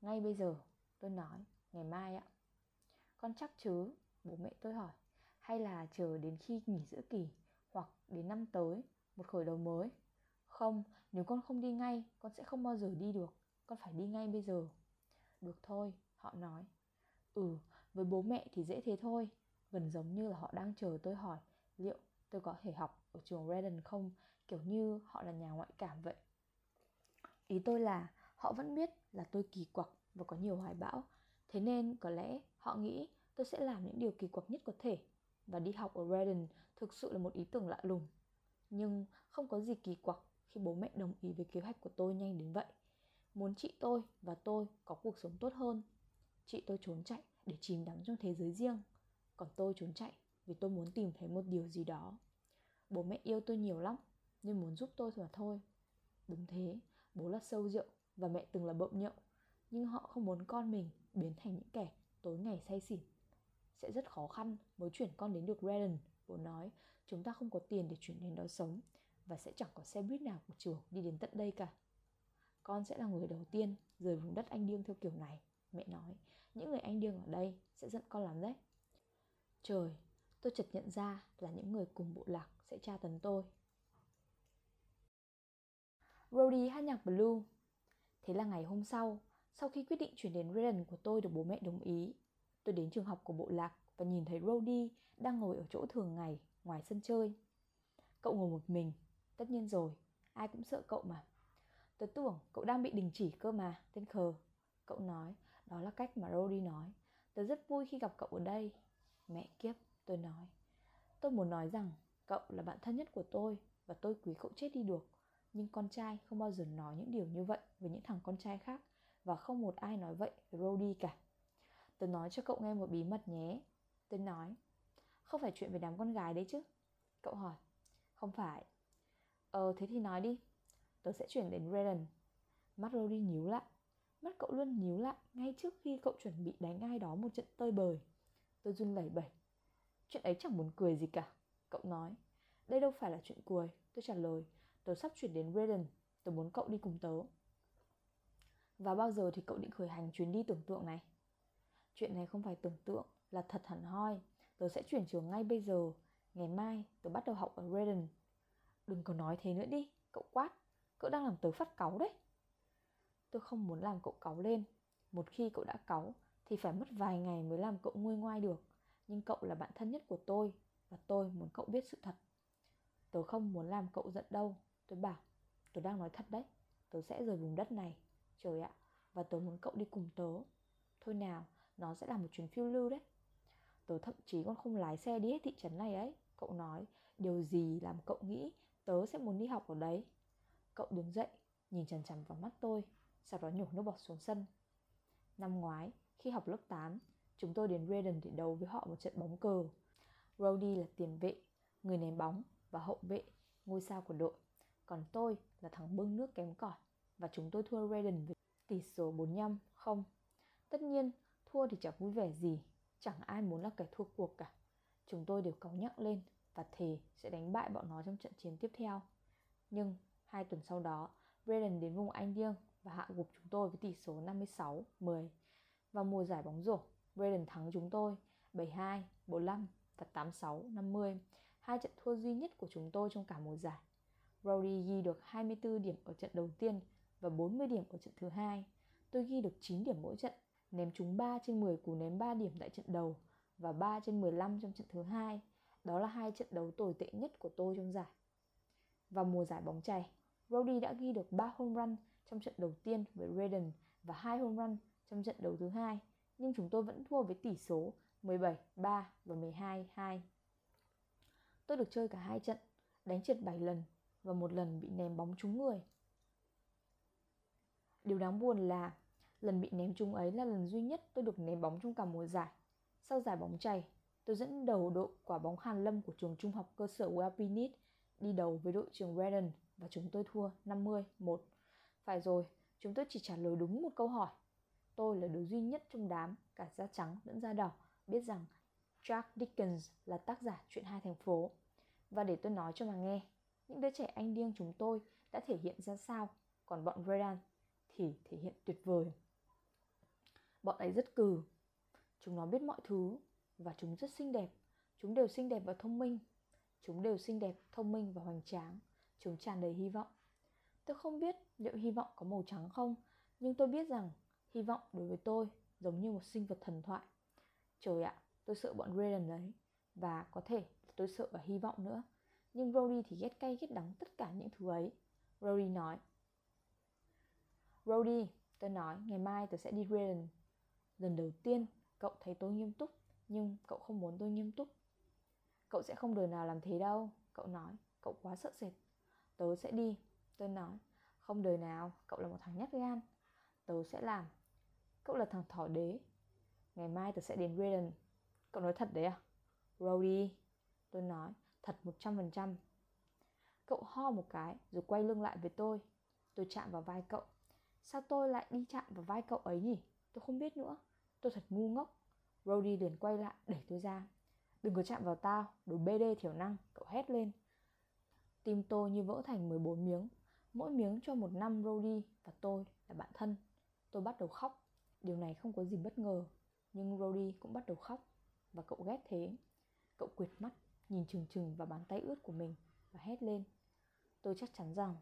Ngay bây giờ, tôi nói, ngày mai ạ. Con chắc chứ? Bố mẹ tôi hỏi hay là chờ đến khi nghỉ giữa kỳ hoặc đến năm tới một khởi đầu mới không nếu con không đi ngay con sẽ không bao giờ đi được con phải đi ngay bây giờ được thôi họ nói ừ với bố mẹ thì dễ thế thôi gần giống như là họ đang chờ tôi hỏi liệu tôi có thể học ở trường Redden không, kiểu như họ là nhà ngoại cảm vậy. Ý tôi là họ vẫn biết là tôi kỳ quặc và có nhiều hoài bão, thế nên có lẽ họ nghĩ tôi sẽ làm những điều kỳ quặc nhất có thể và đi học ở Redden thực sự là một ý tưởng lạ lùng. Nhưng không có gì kỳ quặc khi bố mẹ đồng ý với kế hoạch của tôi nhanh đến vậy. Muốn chị tôi và tôi có cuộc sống tốt hơn. Chị tôi trốn chạy để chìm đắm trong thế giới riêng, còn tôi trốn chạy vì tôi muốn tìm thấy một điều gì đó. Bố mẹ yêu tôi nhiều lắm, nên muốn giúp tôi mà thôi. Đúng thế, bố là sâu rượu và mẹ từng là bợm nhậu, nhưng họ không muốn con mình biến thành những kẻ tối ngày say xỉn. Sẽ rất khó khăn mới chuyển con đến được Redden, bố nói, chúng ta không có tiền để chuyển đến đó sống và sẽ chẳng có xe buýt nào của trường đi đến tận đây cả. Con sẽ là người đầu tiên rời vùng đất anh điêng theo kiểu này, mẹ nói. Những người anh điêng ở đây sẽ giận con lắm đấy. Trời, tôi chợt nhận ra là những người cùng bộ lạc sẽ tra tấn tôi. Rody hát nhạc blue. Thế là ngày hôm sau, sau khi quyết định chuyển đến Redden của tôi được bố mẹ đồng ý, tôi đến trường học của bộ lạc và nhìn thấy Rody đang ngồi ở chỗ thường ngày ngoài sân chơi. Cậu ngồi một mình, tất nhiên rồi, ai cũng sợ cậu mà. Tớ tưởng cậu đang bị đình chỉ cơ mà, tên khờ. Cậu nói, đó là cách mà Rody nói. Tớ rất vui khi gặp cậu ở đây. Mẹ kiếp, tôi nói. Tôi muốn nói rằng cậu là bạn thân nhất của tôi và tôi quý cậu chết đi được. Nhưng con trai không bao giờ nói những điều như vậy với những thằng con trai khác và không một ai nói vậy với Brody cả. Tớ nói cho cậu nghe một bí mật nhé. Tôi nói, không phải chuyện về đám con gái đấy chứ. Cậu hỏi, không phải. Ờ thế thì nói đi. Tớ sẽ chuyển đến Redden. Mắt Brody nhíu lại. Mắt cậu luôn nhíu lại ngay trước khi cậu chuẩn bị đánh ai đó một trận tơi bời. Tôi run lẩy bẩy. Chuyện ấy chẳng muốn cười gì cả. Cậu nói. Đây đâu phải là chuyện cười. Tôi trả lời. Tớ sắp chuyển đến Redden. Tớ muốn cậu đi cùng tớ. Và bao giờ thì cậu định khởi hành chuyến đi tưởng tượng này? Chuyện này không phải tưởng tượng, là thật hẳn hoi. Tớ sẽ chuyển trường ngay bây giờ. Ngày mai tớ bắt đầu học ở Redden. Đừng có nói thế nữa đi, cậu quát. Cậu đang làm tớ phát cáu đấy. Tôi không muốn làm cậu cáu lên. Một khi cậu đã cáu thì phải mất vài ngày mới làm cậu nguôi ngoai được. Nhưng cậu là bạn thân nhất của tôi và tôi muốn cậu biết sự thật. Tớ không muốn làm cậu giận đâu. Tôi bảo, tớ đang nói thật đấy. Tớ sẽ rời vùng đất này. Trời ạ, và tớ muốn cậu đi cùng tớ. Thôi nào, nó sẽ là một chuyến phiêu lưu đấy. Tớ thậm chí còn không lái xe đi hết thị trấn này ấy. Cậu nói, điều gì làm cậu nghĩ tớ sẽ muốn đi học ở đấy? Cậu đứng dậy, nhìn chằm chằm vào mắt tôi, sau đó nhổ nước bọt xuống sân. Năm ngoái, khi học lớp 8, chúng tôi đến Redden để đấu với họ một trận bóng cờ. Rody là tiền vệ, người ném bóng và hậu vệ, ngôi sao của đội. Còn tôi là thằng bưng nước kém cỏi và chúng tôi thua Redden với tỷ số 45 không. Tất nhiên, thua thì chẳng vui vẻ gì, chẳng ai muốn là kẻ thua cuộc cả. Chúng tôi đều cáu nhắc lên và thề sẽ đánh bại bọn nó trong trận chiến tiếp theo. Nhưng hai tuần sau đó, Redden đến vùng Anh Điêng và hạ gục chúng tôi với tỷ số 56-10. Vào mùa giải bóng rổ, Redden thắng chúng tôi 72, 45 và 86, 50, hai trận thua duy nhất của chúng tôi trong cả mùa giải. Rory ghi được 24 điểm ở trận đầu tiên và 40 điểm ở trận thứ hai. Tôi ghi được 9 điểm mỗi trận, ném trúng 3 trên 10 cú ném 3 điểm tại trận đầu và 3 trên 15 trong trận thứ hai. Đó là hai trận đấu tồi tệ nhất của tôi trong giải. Vào mùa giải bóng chày, Brody đã ghi được 3 home run trong trận đầu tiên với Redden và 2 home run trong trận đấu thứ hai, nhưng chúng tôi vẫn thua với tỷ số 17-3 và 12-2. Tôi được chơi cả hai trận, đánh trượt 7 lần và một lần bị ném bóng trúng người. Điều đáng buồn là lần bị ném trúng ấy là lần duy nhất tôi được ném bóng trong cả mùa giải. Sau giải bóng chày, tôi dẫn đầu đội quả bóng Hàn Lâm của trường trung học cơ sở Wapinit đi đầu với đội trường Redden và chúng tôi thua 50-1. Phải rồi, chúng tôi chỉ trả lời đúng một câu hỏi. Tôi là đứa duy nhất trong đám, cả da trắng lẫn da đỏ, biết rằng Jack Dickens là tác giả chuyện hai thành phố. Và để tôi nói cho mà nghe, những đứa trẻ anh điên chúng tôi đã thể hiện ra sao, còn bọn Redan thì thể hiện tuyệt vời. Bọn ấy rất cừ, chúng nó biết mọi thứ và chúng rất xinh đẹp. Chúng đều xinh đẹp và thông minh. Chúng đều xinh đẹp, thông minh và hoành tráng. Chúng tràn đầy hy vọng. Tôi không biết liệu hy vọng có màu trắng không, nhưng tôi biết rằng hy vọng đối với tôi giống như một sinh vật thần thoại. Trời ạ, tôi sợ bọn Raiden đấy. Và có thể tôi sợ cả hy vọng nữa.
Nhưng Rory thì ghét cay ghét đắng tất cả những thứ ấy. Rory nói. Rory, tôi nói, ngày mai tôi sẽ đi Redden. Lần đầu tiên, cậu thấy tôi nghiêm túc, nhưng cậu không muốn tôi nghiêm túc. Cậu sẽ không đời nào làm thế đâu, cậu nói, cậu quá sợ sệt. Tớ sẽ đi, tôi nói, không đời nào, cậu là một thằng nhát gan. Tớ sẽ làm. Cậu là thằng thỏ đế. Ngày mai tớ sẽ đến Redden. Cậu nói thật đấy à? Rody, tôi nói, thật 100%. Cậu ho một cái rồi quay lưng lại với tôi. Tôi chạm vào vai cậu. Sao tôi lại đi chạm vào vai cậu ấy nhỉ? Tôi không biết nữa. Tôi thật ngu ngốc. Brody liền quay lại đẩy tôi ra. Đừng có chạm vào tao, đồ BD thiểu năng, cậu hét lên. Tim tôi như vỡ thành 14 miếng. Mỗi miếng cho một năm Brody và tôi là bạn thân. Tôi bắt đầu khóc. Điều này không có gì bất ngờ. Nhưng Brody cũng bắt đầu khóc. Và cậu ghét thế. Cậu quệt mắt, nhìn chừng chừng vào bàn tay ướt của mình và hét lên. Tôi chắc chắn rằng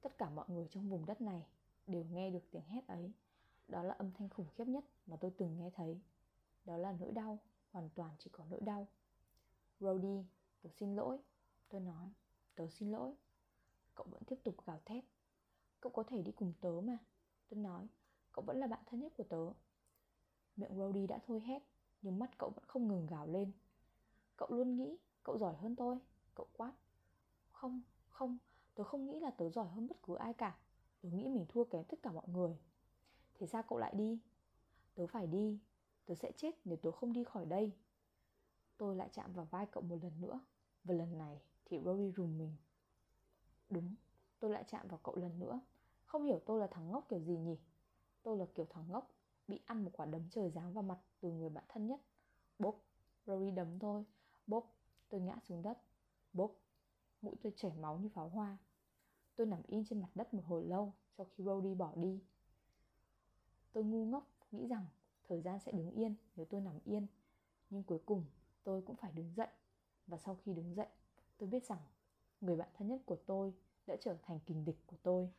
tất cả mọi người trong vùng đất này đều nghe được tiếng hét ấy. Đó là âm thanh khủng khiếp nhất mà tôi từng nghe thấy. Đó là nỗi đau, hoàn toàn chỉ có nỗi đau. Rody, tớ xin lỗi. Tôi nói, tớ xin lỗi. Cậu vẫn tiếp tục gào thét. Cậu có thể đi cùng tớ mà. Tôi nói, cậu vẫn là bạn thân nhất của tớ. Miệng Rody đã thôi hét, nhưng mắt cậu vẫn không ngừng gào lên. Cậu luôn nghĩ cậu giỏi hơn tôi. Cậu quát. Không, không, tớ không nghĩ là tớ giỏi hơn bất cứ ai cả. Tớ nghĩ mình thua kém tất cả mọi người. Thế sao cậu lại đi? Tớ phải đi. Tớ sẽ chết nếu tớ không đi khỏi đây. Tôi lại chạm vào vai cậu một lần nữa. Và lần này thì Rory rùng mình. Đúng, tôi lại chạm vào cậu lần nữa. Không hiểu tôi là thằng ngốc kiểu gì nhỉ? Tôi là kiểu thằng ngốc bị ăn một quả đấm trời giáng vào mặt từ người bạn thân nhất. Bốp, Rory đấm thôi, Bốp, tôi ngã xuống đất. Bốp, mũi tôi chảy máu như pháo hoa. Tôi nằm im trên mặt đất một hồi lâu sau khi Brody bỏ đi. Tôi ngu ngốc nghĩ rằng thời gian sẽ đứng yên nếu tôi nằm yên. Nhưng cuối cùng tôi cũng phải đứng dậy. Và sau khi đứng dậy, tôi biết rằng người bạn thân nhất của tôi đã trở thành kình địch của tôi.